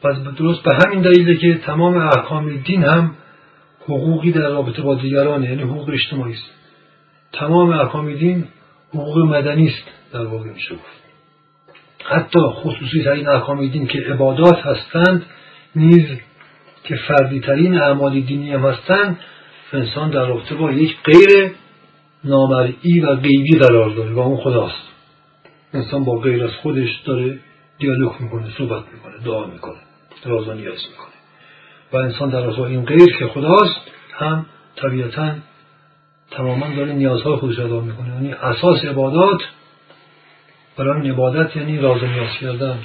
پس درست به همین دلیله که تمام احکام دین هم حقوقی در رابطه با دیگران یعنی حقوق اجتماعی است. تمام احکام دین حقوق مدنی است در واقع میشه گفت. حتی خصوصی ترین احکام دین که عبادات هستند نیز که فردی ترین اعمال دینی هم هستند انسان در رابطه با یک غیر نامرئی و غیبی قرار داره و اون خداست. انسان با غیر از خودش داره دیالوگ می‌کنه صحبت می‌کنه دعا می‌کنه راز و نیاز می‌کنه. و انسان در رابطه این غیر که خداست هم طبیعتا تماما داره نیازهای خودش ادا می‌کنه. یعنی اساس عبادات برای عبادت یعنی راز نیاز کردن.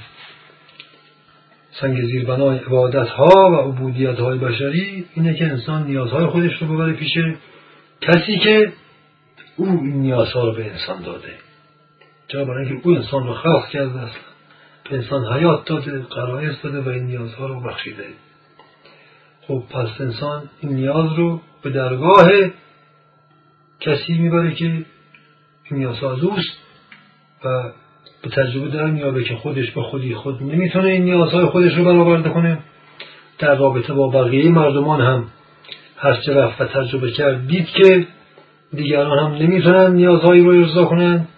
سنگ زیربنای عبادت ها و عبودیت های بشری اینه که انسان نیازهای خودش رو ببره پیش کسی که او این نیازها رو به انسان داده. چرا برای اینکه او انسان رو خلق کرده است. به انسان حیات داده قرائز داده و این نیازها رو بخشیده. خب پس انسان این نیاز رو به درگاه کسی می‌بره که این نیازها اوست و به تجربه در میابه که خودش به خودی خود نمی‌تونه این نیازهای خودش رو برآورده کنه. در رابطه با بقیه مردمان هم هرچه رفت و تجربه کرد دید که دیگران هم نمی‌تونن نیازهایی رو ارضا کنن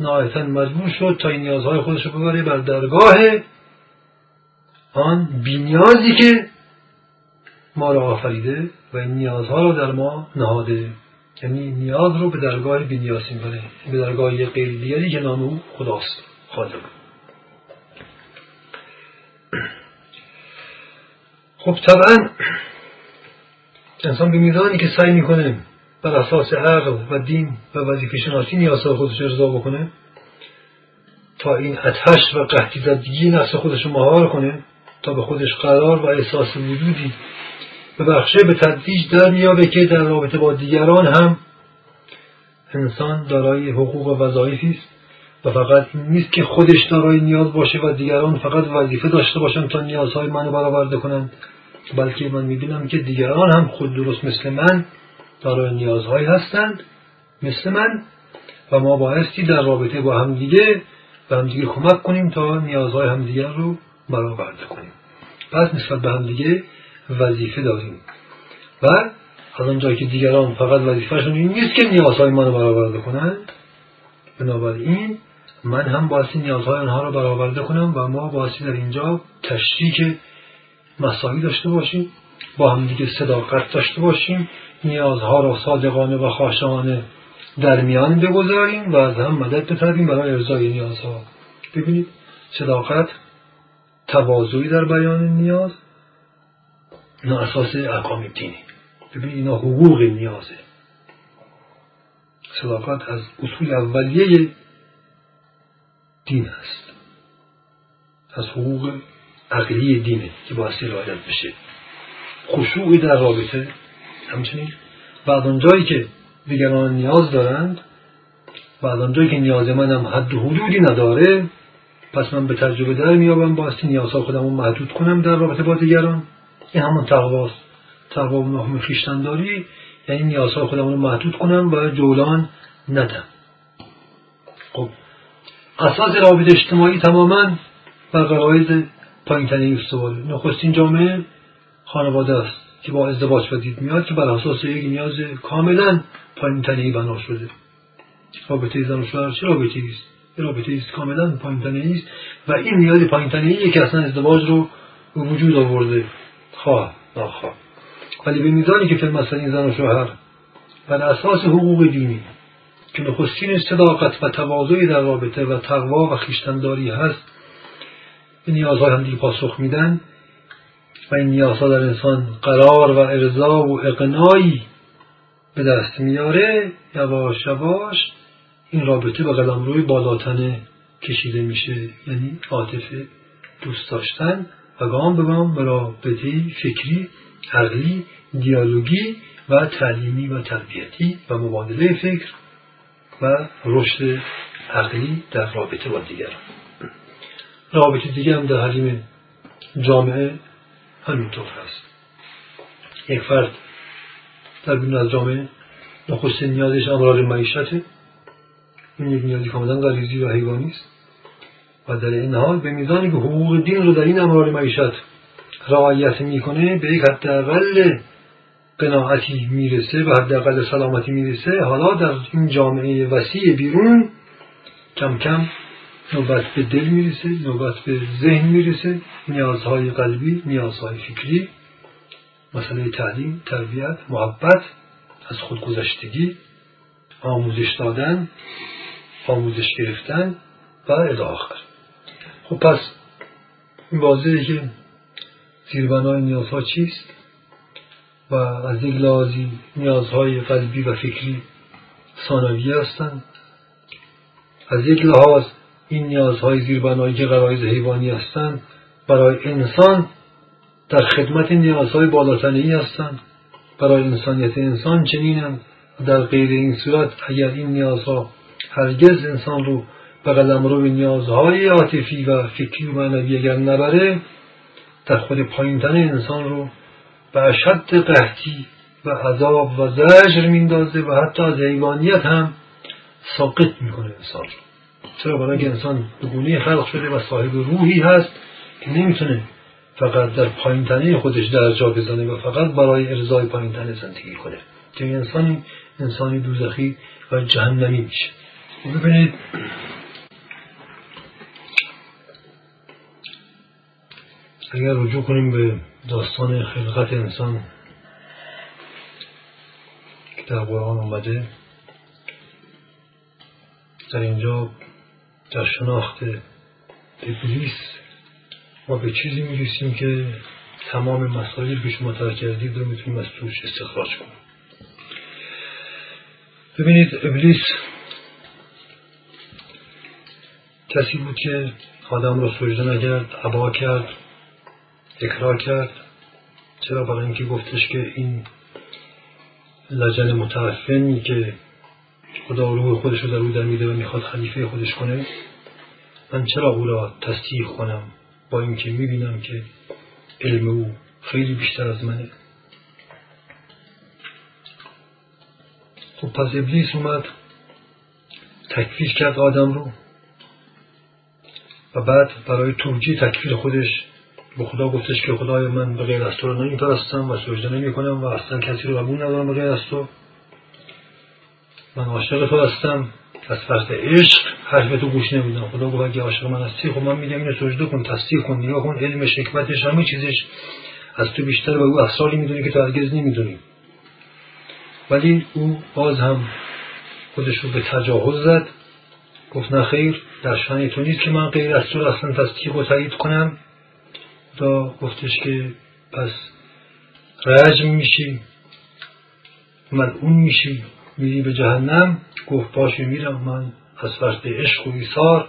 نهایتا مجبور شد تا این نیازهای خودش رو ببره بر درگاه آن بینیازی که ما را آفریده و این نیازها رو در ما نهاده. یعنی نیاز رو به درگاه بینیاز می‌بره به درگاه یک غیر دیگری که نام او خداست. خالق خب طبعا انسان به میزانی که سعی می‌کنه بر اساس عقل و دین و وظیفه شناسی نیازهای خودش ارضا بکنه تا این اتش و قحطی زدگی نفس خودش رو مهار کنه تا به خودش قرار و احساس وجودی به بخشه به تدریج در میابه که در رابطه با دیگران هم انسان دارای حقوق و وظایفی است. و فقط این نیست که خودش دارای نیاز باشه و دیگران فقط وظیفه داشته باشن تا نیازهای منو برآورده کنند بلکه من می‌بینم که دیگران هم خود درست مثل من دارای نیازهایی هستند. مثل من و ما بایستی در رابطه با همدیگه به همدیگه کمک کنیم تا نیازهای همدیگر رو برآورده کنیم. پس نسبت به همدیگه وظیفه داریم. و از آنجایی که دیگران فقط وظیفهشون این نیست که نیازهای ما رو برآورده کنند بنابراین من هم بایستی نیازهای آنها رو برآورده کنم و ما بایستی در اینجا تشریک مساوی داشته باشیم با هم دیگه صداقت داشته باشیم نیازها را صادقانه و خاشانه در میان بگذاریم و از هم مدد بطلبیم برای ارزای نیازها. ببینید صداقت تواضعی در بیان نیاز اینا اساس احکام دینی ببینید اینا حقوق نیازه. صداقت از اصول اولیه دین است. از حقوق عقلی دینه که بایستی رعایت بشه. خشوعی در رابطه همچنین. بعد اونجایی که دیگران نیاز دارند بعد اونجایی که نیاز منم حد و حدودی نداره پس من به تجربه در میابم بایستی نیازها خودم رو محدود کنم در رابطه با دیگران. این همون تقواست. تقوا و نحم خیشتنداری یعنی نیازها خودم رو محدود کنم و جولان ندم. خب اساس رابطه اجتماعی تماما بر قرائز پایینتنه استواره نخستین جامعه خانواده است. که با ازدواج پدید میاد که بر اساس یک نیاز کاملا پایینتنه بنا شده. رابطه زن و شوهر چه رابطه است؟ رابطه است کاملا پایینتنه است و این نیاز پایینتنه که اصلا ازدواج رو به وجود آورده خواه ناخواه ولی به میزانی که فیلم این زن و شوهر بر اساس حقوق دینی که نخستین صداقت و تواضعی در رابطه و تقوا و خیشتنداری هست به نیازهای هم دیگه پاسخ میدن. و این نیازها در انسان قرار و ارضا و اقنایی به دست میاره یواش یواش این رابطه به قدم روی بالاتنه کشیده میشه. یعنی عاطفه دوست داشتن و گام به گام به رابطه فکری عقلی دیالوگی و تعلیمی و تربیتی و مبادله فکر و رشد عقلی در رابطه با دیگران. رابطه دیگه هم در حجم جامعه همینطور هست. یک فرد در بین از جامعه نخستین نیازش امرار معیشته. این یک نیازی کاملا غریزی و حیوانی است. و در این حال به میزانی که حقوق دین رو در این امرار معیشت رعایت می‌کنه به یک حداقل قناعتی می‌رسه و حداقل سلامتی می‌رسه. حالا در این جامعه وسیع بیرون کم کم نوبت به دل می‌رسه نوبت به ذهن می‌رسه نیازهای قلبی نیازهای فکری مسئله تعلیم تربیت محبت از خودگذشتگی آموزش دادن آموزش گرفتن و الی آخر. خب پس این واضحه که زیربنای نیازها چیست و از یک لحاظی نیازهای قلبی و فکری ثانویه هستند. از یک لحاظ این نیازهای زیربنایی که غرایز حیوانی هستند. برای انسان در خدمت نیازهای بالاتنهای هستند. برای انسانیت انسان چنینند در غیر این صورت اگر این نیازها هرگز انسان رو به رو نیازهای عاطفی و فکری و معنوی اگر نبره در خود پایینتن انسان رو به اشد قحطی و عذاب و زجر میندازه و حتی از حیوانیت هم ساقط می‌کنه انسان رو. چرا برای اینکه انسان به گونه خلق شده و صاحب روحی هست که نمی‌تونه فقط در پایینتنه خودش درجا بزنه و فقط برای ارزای پایینتنه زندگی کنه. که انسانی انسانی دوزخی و جهنمی میشه. ببینید. اگر رجوع کنیم به داستان خلقت انسان که در قرآن اومده در اینجا در شناخت ابلیس ما به چیزی می‌رسیم که تمام مسائل که شما رو می‌تونیم از توش استخراج کنیم. ببینید ابلیس کسی بود که آدم را سجده نکرد عبا کرد اکرار کرد چرا؟ برای اینکه گفتش که این لجن متعفنی که خدا روح خودش رو در او در میده و می‌خواد خلیفه خودش کنه. من چرا او را تصدیق کنم با اینکه می‌بینم که علم او خیلی بیشتر از منه؟ خب پس ابلیس اومد تکفیر کرد آدم رو و بعد برای توجیه تکفیر خودش به خدا گفتش که خدای من به غیر از تو رو نمیپرستم و سجده نمی کنم و اصلا کسی رو قبول ندارم به غیر از تو. من عاشق تو هستم. از فرط عشق حرف تو گوش نمیدم. خدا گفت اگه عاشق من هستی خب من میگم اینو سجده کن تصدیق کن نگاه کن علم حکمتش همه چیزش از تو بیشتر و او اسراری می‌دونی که تو هرگز نمی‌دونی. ولی او باز هم خودش رو به تجاوز زد. گفت نه خیر در شان تو نیست که من غیر از تو اصلا تصدیق و تایید کنم. خدا گفتش که پس رجم میشی اون میشی. میری به جهنم. گفت باشه میرم. من از فرد عشق و ایثار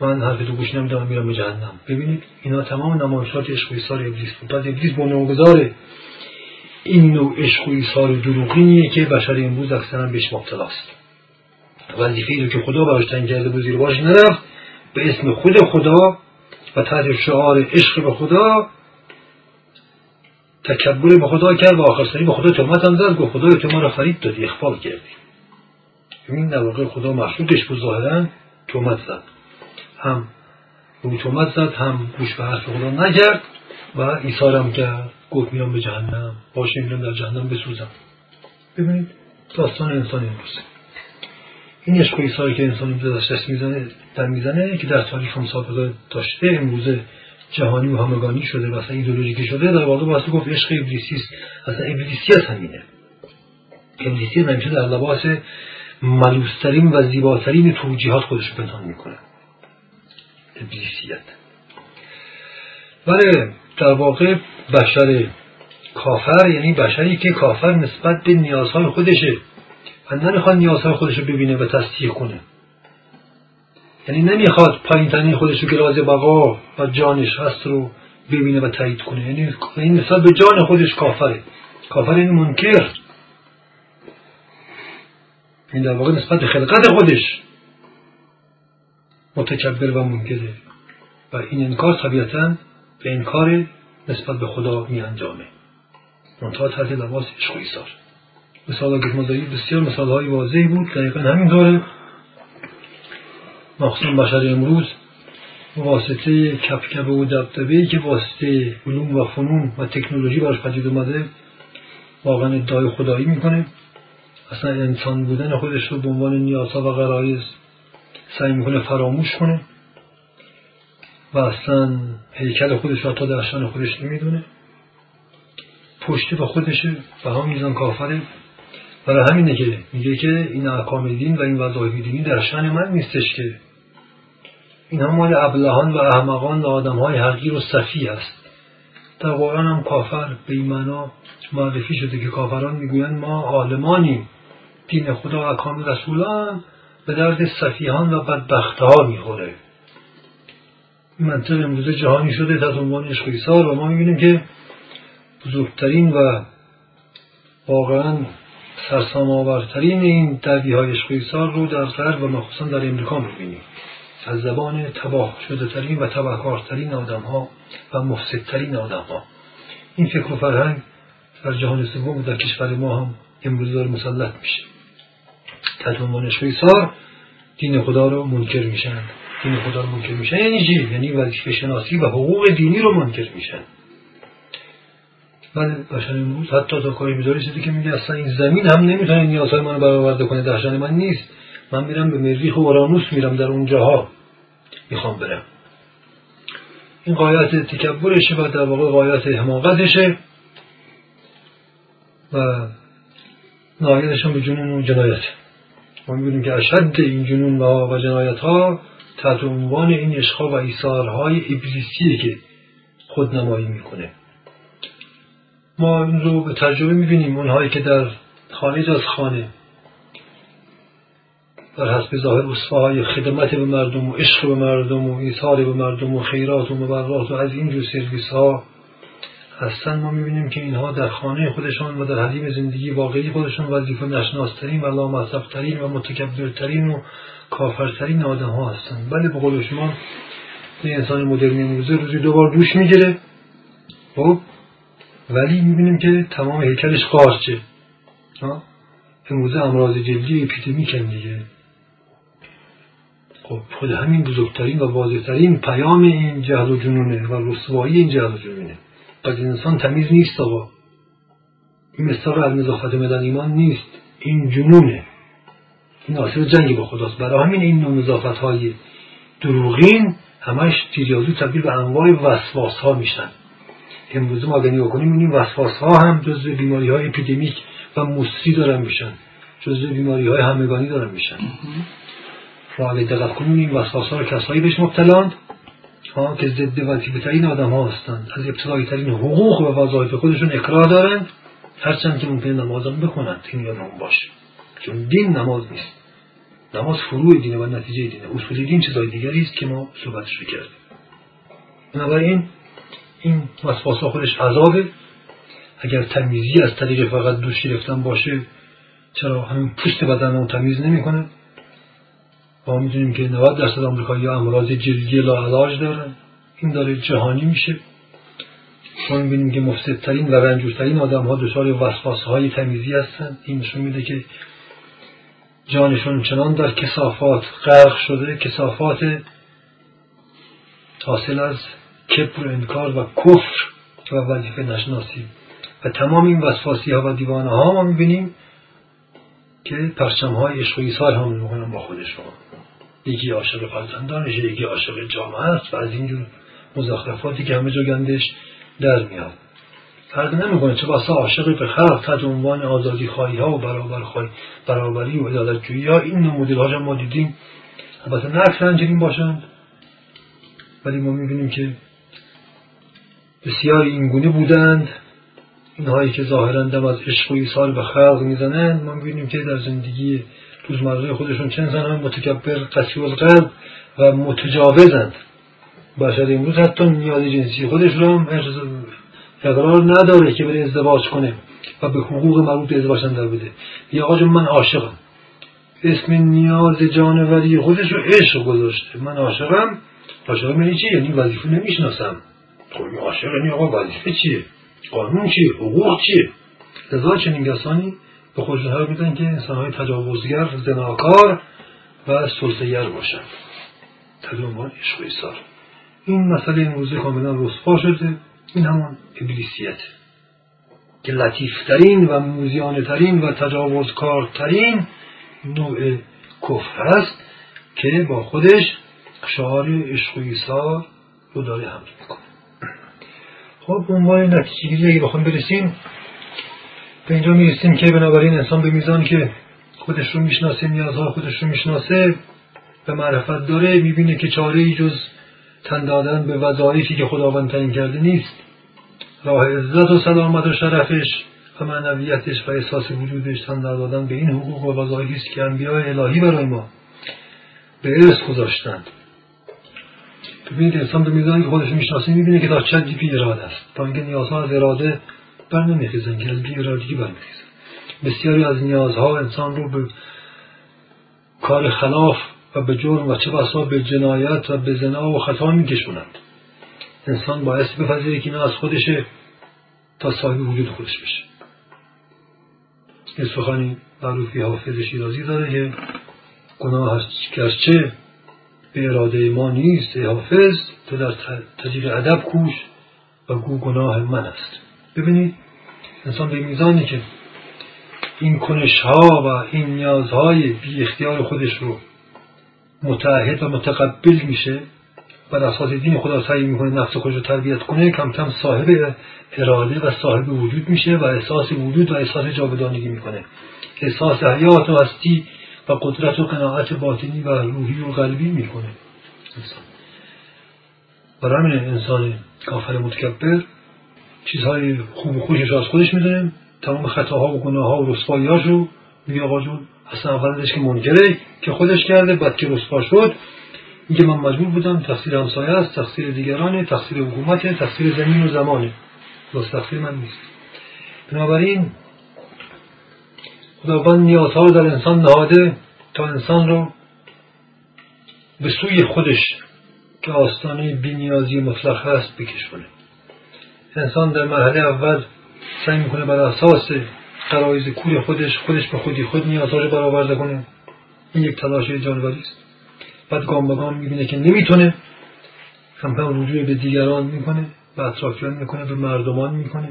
من حرف تو گوش نمیدم میرم به جهنم. ببینید اینا تمام نمایشات عشق و ایثار ابلیس بود. بعد ابلیس بنیانگذار این نوع عشق و ایثار دروغینیه که بشر امروز اکثرا بهش مبتلاست وظیفه رو که خدا براش تعیین کرده بود زیر باش نرفت به اسم خود خدا و تحت شعار عشق به خدا تکبر به خدا کرد و آخر سری به خدا تهمت هم زد گفت. خدای تو ما را فرید دادی اخفال کردی. این در واقع خدا مخلوقش بود ظاهرا تهمت زد. هم روی تهمت زد هم گوش به حرف خدا نکرد و ایثارم کرد. گفت میرم به جهنم. باشه میرم در جهنم بسوزم. ببینید داستان انسان امروز این عشق و ایثاری که انسان دست می‌زنه در می‌زنه که در تاریخ هم سابقه داشته امروزه جهانی و همگانی شده و اصلا ایدولوژیکی شده در واقع واسه گفت عشق ابلیسی است اصلا ابلیسیت همینه. ابلیسیت همیشه در لباس ملوسترین و زیباترین توجیهات خودش پنهان می‌کنه. ابلیسیت. ولی در واقع بشر کافر یعنی بشری که کافر نسبت به نیازهای خودشه و نمی‌خواد نیازهای خودش رو ببینه و تصدیق کنه. یعنی نمی‌خواد پایین تنین خودش رو که راز بقا و جانش هست رو ببینه و تایید کنه. یعنی این نسبت به جان خودش کافره. کافر یعنی منکر. این در واقع نسبت به خلقت خودش متکبر و منکره. و این انکار طبیعتا به انکار نسبت به خدا می انجامه منتها تحت لباس عشق و ایثار. مثال اگر مداری بسیار مثال های واضحی بود. دقیقا همینطوره مخصوصا بشر امروز واسطه کپکبه و دبدبه که واسطه علوم و فنون و تکنولوژی براش پدید اومده واقعا ادعای خدایی می‌کنه. اصلا انسان بودن خودش رو به عنوان نیازها و غرایز سعی می‌کنه فراموش کنه و اصلا هیکل خودش رو تا در شان خودش نمی‌دونه. پشته به خودشه و هم میزان کافره. برای همینه که میگه که این احکام دین و این وظایف دینی در شان من نیستش که این هم مال ابلهان و احمقان و آدم های حقیر و صفی است. در قرآن هم کافر به این معنا معرفی شده که کافران می‌گویند ما عالمانیم. دین خدا و اکام رسولان به درد صفیحان و بدبخته ها می‌خوره. این منطق امروزه جهانی شده تحت عنوان عشق و ما می‌بینیم که بزرگترین و واقعا سرسام آورترین این دردی های رو در غرب و مخصوصا در امریکا می‌بینیم. از زبان تباه شده ترین و تبهکارترین آدم ها و مفسدترین آدم ها این فکر و فرهنگ در جهان سوم در کشور ما هم امروز داره مسلط میشه. عنوان عشق دین خدا رو منکر میشن. دین خدا رو منکر میشن. یعنی چی؟ یعنی وظیفه شناسی و حقوق دینی رو منکر میشن. من بشر امروز حتی تا کاری می‌ذاری چیزی که میگه اصلا این زمین هم نمی‌تونه نیازهای منو برآورده کنه درشان من نیست. من میرم به مریخ و اورانوس میرم در اونجاها. می‌خوام برم. این قایت تکبرشه و در واقع قایت حماقتشه و نهایتشون به جنون و جنایت. ما می‌بینیم که اشد این جنون و جنایت ها تحت عنوان این عشقها و ایثارهای ابلیسیه که خودنمایی می‌کنه. ما این رو به تجربه می‌بینیم. اونهایی که در خارج از خانه در حسب ظاهر های خدمت به مردم و عشق به مردم و ایثار به مردم و خیرات و مبرات و از اینجور سرویس ها هستن. ما می‌بینیم که اینها در خانه خودشان و در حدیم زندگی واقعی خودشان وظیفه نشناسترین و لامصبترین و متکبرترین و کافرترین آدم ها هستند بله به قول شما این انسان مدرن امروزه روزی دوبار دوش می‌گیره. خب ولی می‌بینیم که تمام هیکلش قارچه. امروزه امراض جلدی اپیدمیکن دیگه. خب خود همین بزرگترین و واضحترین پیام این جهل و جنونه و رسوایی این جهل و جنونه. پس انسان تمیز نیست آقا. این مثال از نظافت مدن ایمان نیست. این جنونه. این حاصل جنگ با خداست. برای همین این نوع نظافت های دروغین همش تیریازو تبدیل به انواع وسواس ها میشن. امروز ما اگر نگاه کنیم این وسواس ها هم جزء بیماری های اپیدمیک و موسی دارن میشن. جزء بیماری های همگانی دارن میشن. اگر دقت کنیم این وسواس ها رو کسایی بهش مبتلاند که ضد وظیفه ترین آدم ها هستند. از ابتدایی ترین حقوق و وظایف خودشون اکراه دارند هرچند که ممکن نمازم بخونند این یادمون باشه. چون دین نماز نیست. نماز فروع دینه و نتیجه دینه. اصول دین چیزای دیگری است که ما صحبتش کردیم. بنابراین این وسواس خودش عذابه. اگر تمیزی از طریق فقط دوش گرفتن باشه چرا همین پوست بدن رو تمیز نمی‌کنه؟ ما می‌دونیم که 90 درصد آمریکایی امراض جلدی لاعلاج دارن. این داره جهانی میشه. ما می‌بینیم که مفسدترین و رنجورترین آدم ها دچار وسواس های تمیزی هستن. این نشون میده که جانشون چنان در کسافات غرق شده کسافات حاصل از کبر و انکار و کفر و وظیفه نشناسی. و تمام این وسواسی ها و دیوانه ها ما می‌بینیم که پرچم های عشق و حامل می‌کنن با. خودشون یکی عاشق فرزندانش یکی عاشق جامعه است و از اینجور مزخرفاتی که همه جا گندش در میاد. فرق نمی‌کنه چه باسا عاشق به خلق تحت عنوان آزادی خواهی ها و برابر خواهی برابری و عدالت جویی ها این نوع مدل ما دیدیم. البته نه چنین باشند. ولی ما می‌بینیم که بسیاری اینگونه بودند. اینهایی که ظاهرا دم از عشق و ایثار به خلق می‌زنند ما می‌بینیم که در زندگی روزمره خودشون چند زن متکبر قسی القلب و متجاوزند. بشر امروز حتی نیاز جنسی خودش رو هم اقرار نداره که بره ازدواج کنه و به حقوق مربوط به ازدواج در بده. یا آقا من عاشقم. اسم نیاز جانوری خودش رو عشق گذاشته. من عاشقم. عاشقم یعنی چی؟ یعنی وظیفه نمی‌شناسم. خب عاشق یعنی آقا وظیفه چیه؟ قانون چیه حقوق چیه لذا چنین کسانی به خودشون حق میدن که انسانهای تجاوزگر زناکار و سلطهگر باشند. تدومان عشق ایثار. این مسئله امروزه کاملا رسوا شده. این همان ابلیسیت. که لطیفترین و موزیانه ترین و تجاوزکارترین نوع کفر است که با خودش شعار عشق و ایثار رو داره حمل می‌کنه. خب عنوان نتیجه اگه بخوام برسیم. به اینجا می‌رسیم که بنابراین انسان به میزان که خودش رو می‌شناسه نیازها خودش رو می‌شناسه به معرفت داره می‌بینه که چاره ای جز تن دادن به وظایفی که خداوند تعیین کرده نیست. راه عزت و سلامت و شرفش و معنویتش و احساس وجودش تن دادن به این حقوق و وظایفی است که انبیاء الهی برای ما به ارث گذاشتند. ببینید انسان به میزانی که خودش می‌شناسه می‌بینه که تا چه بی اراده است. تا اینکه نیازها از اراده بر نمیخیزن که از بی ارادگی بسیاری از نیازها انسان رو به کار خلاف و به جرم و چه بسا به جنایت و به زنا و خطا میکشونند. انسان باعث بپذیره که اینا از خودشه تا صاحب وجود خودش بشه. یه سخنی معروفی حافظ شیرازی داره که گناه گرچه به اراده ما نیست ای حافظ. تو در تجیل ادب کوش و گو گناه من است. ببینید انسان به میزانی که این کنش ها و این نیازهای بی اختیار خودش رو متعهد و متقبل میشه بر اساس دین خدا سعی می‌کنه نفس خودش رو تربیت کنه کم کم صاحب اراده و صاحب وجود میشه و احساس وجود و احساس جاودانگی می‌کنه. احساس حیات و هستی و قدرت و قناعت باطنی و روحی و قلبی می‌کنه. برای همین انسان کافر متکبر چیزهای خوب و خوشش از خودش می‌دونه تمام خطاها و گناه ها و رسواییاش رو میگه آقا جون اصلا اولش که منکره که خودش کرده بعد که رسوا شد میگه من مجبور بودم تقصیر همسایه است تقصیر دیگرانه تقصیر حکومت تقصیر زمین و زمانه. بس تقصیر من نیست. بنابراین خداوند نیازها رو در انسان نهاده تا انسان رو به سوی خودش که آستانه بینیازی مطلق هست بکشونه. انسان در مرحله اول سعی می‌کنه بر اساس قرایز کور خودش خودش به خودی خود نیازها رو برآورده کنه. این یک تلاش جانوری است. بعد گام به گام می‌بینه که نمی‌تونه. کم کم رجوع به دیگران می‌کنه به اطرافیان می‌کنه به مردمان می‌کنه.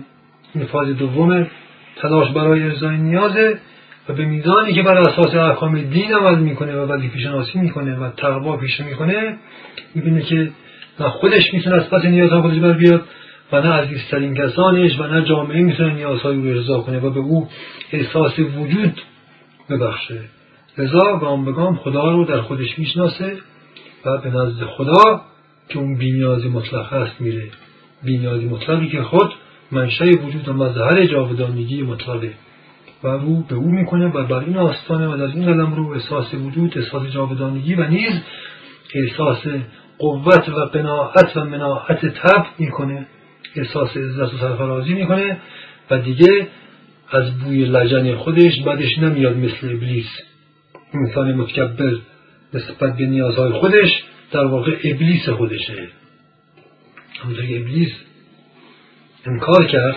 این فاز دوم تلاش برای ارزای نیازه. و به میزانی که بر اساس احکام دین عمل می‌کنه و وظیفه شناسی می‌کنه و تقوا پیشه می‌کنه می‌بینه که نه خودش می‌تونه از پس نیازها خودش بر بیاد و نه عزیزترین کسانش و نه جامعه می‌تونه نیازهای او ارضا کنه و به او احساس وجود ببخشه. لذا گام به گام خدا رو در خودش می‌شناسه و به نزد خدا که اون بینیازی مطلق هست میره. بینیازی مطلقی که خود منشه وجود و مظهر جاودانگی مطلقه و رو به او می‌کنه و بر این آستانه و در این قلم رو احساس وجود احساس جاودانگی و نیز احساس قوت و قناعت و مناعت تب می‌کنه احساس عزت و سرفرازی می‌کنه و دیگه از بوی لجن خودش بعدش نمیاد مثل ابلیس. انسان متکبر نسبت به نیازهای خودش در واقع ابلیس خودشه. همونطور که ابلیس انکار کرد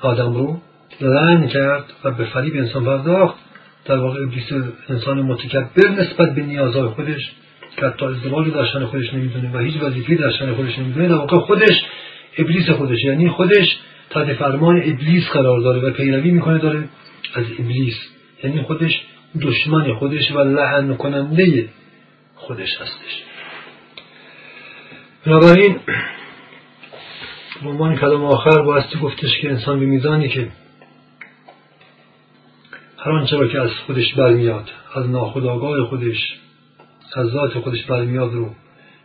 آدم رو لعن کرد و به فریب انسان پرداخت. در واقع ابلیس انسان متکبر نسبت به نیازهای خودش که حتی ازدواج در شن خودش نمی‌دونه و هیچ وظیفه در شن خودش نمی‌دونه در واقع خودش ابلیس خودش یعنی خودش تحت فرمان ابلیس قرار داره و پیروی می‌کنه داره از ابلیس. یعنی خودش دشمن خودش و لعن کننده خودش هستش. بنابراین به عنوان کلام آخر بایستی گفتش که انسان به میزانی که هر آنچه را که از خودش برمیاد از ناخودآگاه خودش از ذات خودش برمیاد رو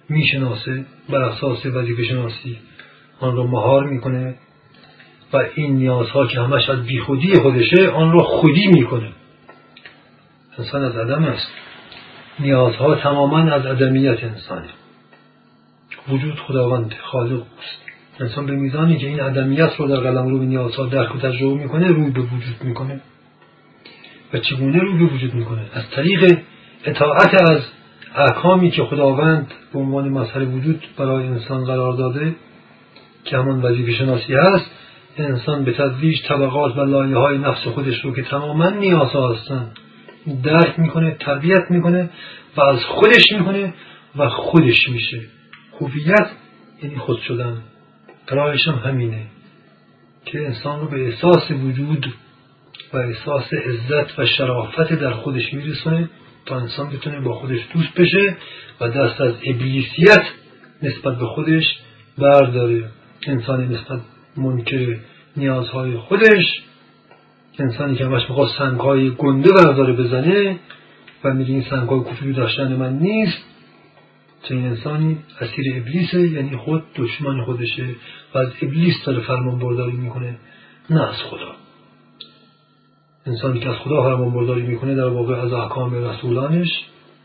می‌شناسه بر اساس وظیفه شناسی آن رو مهار می‌کنه و این نیازها که همش از بیخودی خودشه آن رو خودی می‌کنه. انسان از عدم است. نیازها تماما از عدمیت انسانه. وجود خداوند خالق است. انسان به میزانی که این عدمیت رو در قلم رو به نیازها درک و تجربه می‌کنه روی به وجود می‌کنه. و چگونه روی به وجود می‌کنه؟ از طریق اطاعت از احکامی که خداوند به عنوان مسئله وجود برای انسان قرار داده که همان وظیفه شناسی هست انسان به تدریج طبقات و لایه های نفس خودش رو که تماما نیازها هستند درک می‌کنه تربیت می‌کنه و از خودش می‌کنه و خودش میشه. هویت یعنی خود شدن. راهش هم همینه که انسان رو به احساس وجود و احساس عزت و شرافت در خودش میرسونه تا انسان بتونه با خودش دوست بشه و دست از ابلیسیت نسبت به خودش برداره. انسان نسبت منکر نیازهای خودش انسانی که همش می‌خواد سنگهای گنده برداره بزنه و میگه این سنگهای کوچولو داشتن من نیست چنین انسانی اسیر ابلیسه یعنی خود دشمن خودشه و از ابلیس داره فرمان برداری می‌کنه. نه از خدا. انسانی که از خدا فرمان برداری می‌کنه در واقع از احکام رسولانش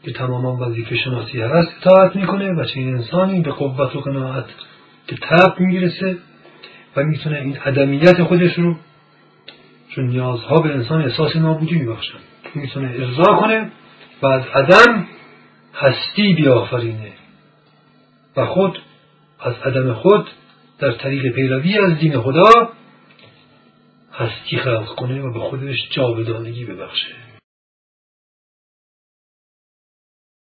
که تماما وظیفه شناسی هست اطاعت می‌کنه و چه این انسانی به قوت و قناعت که تب می‌رسه و می‌تونه این عدمیت خودش رو چون نیازها به انسان احساس نابودی میبخشن می‌تونه ارضا کنه و از عدم هستی بیافرینه و خود از عدم خود در طریق پیروی از دین خدا هستی خلق کنه و به خودش جاودانگی ببخشه.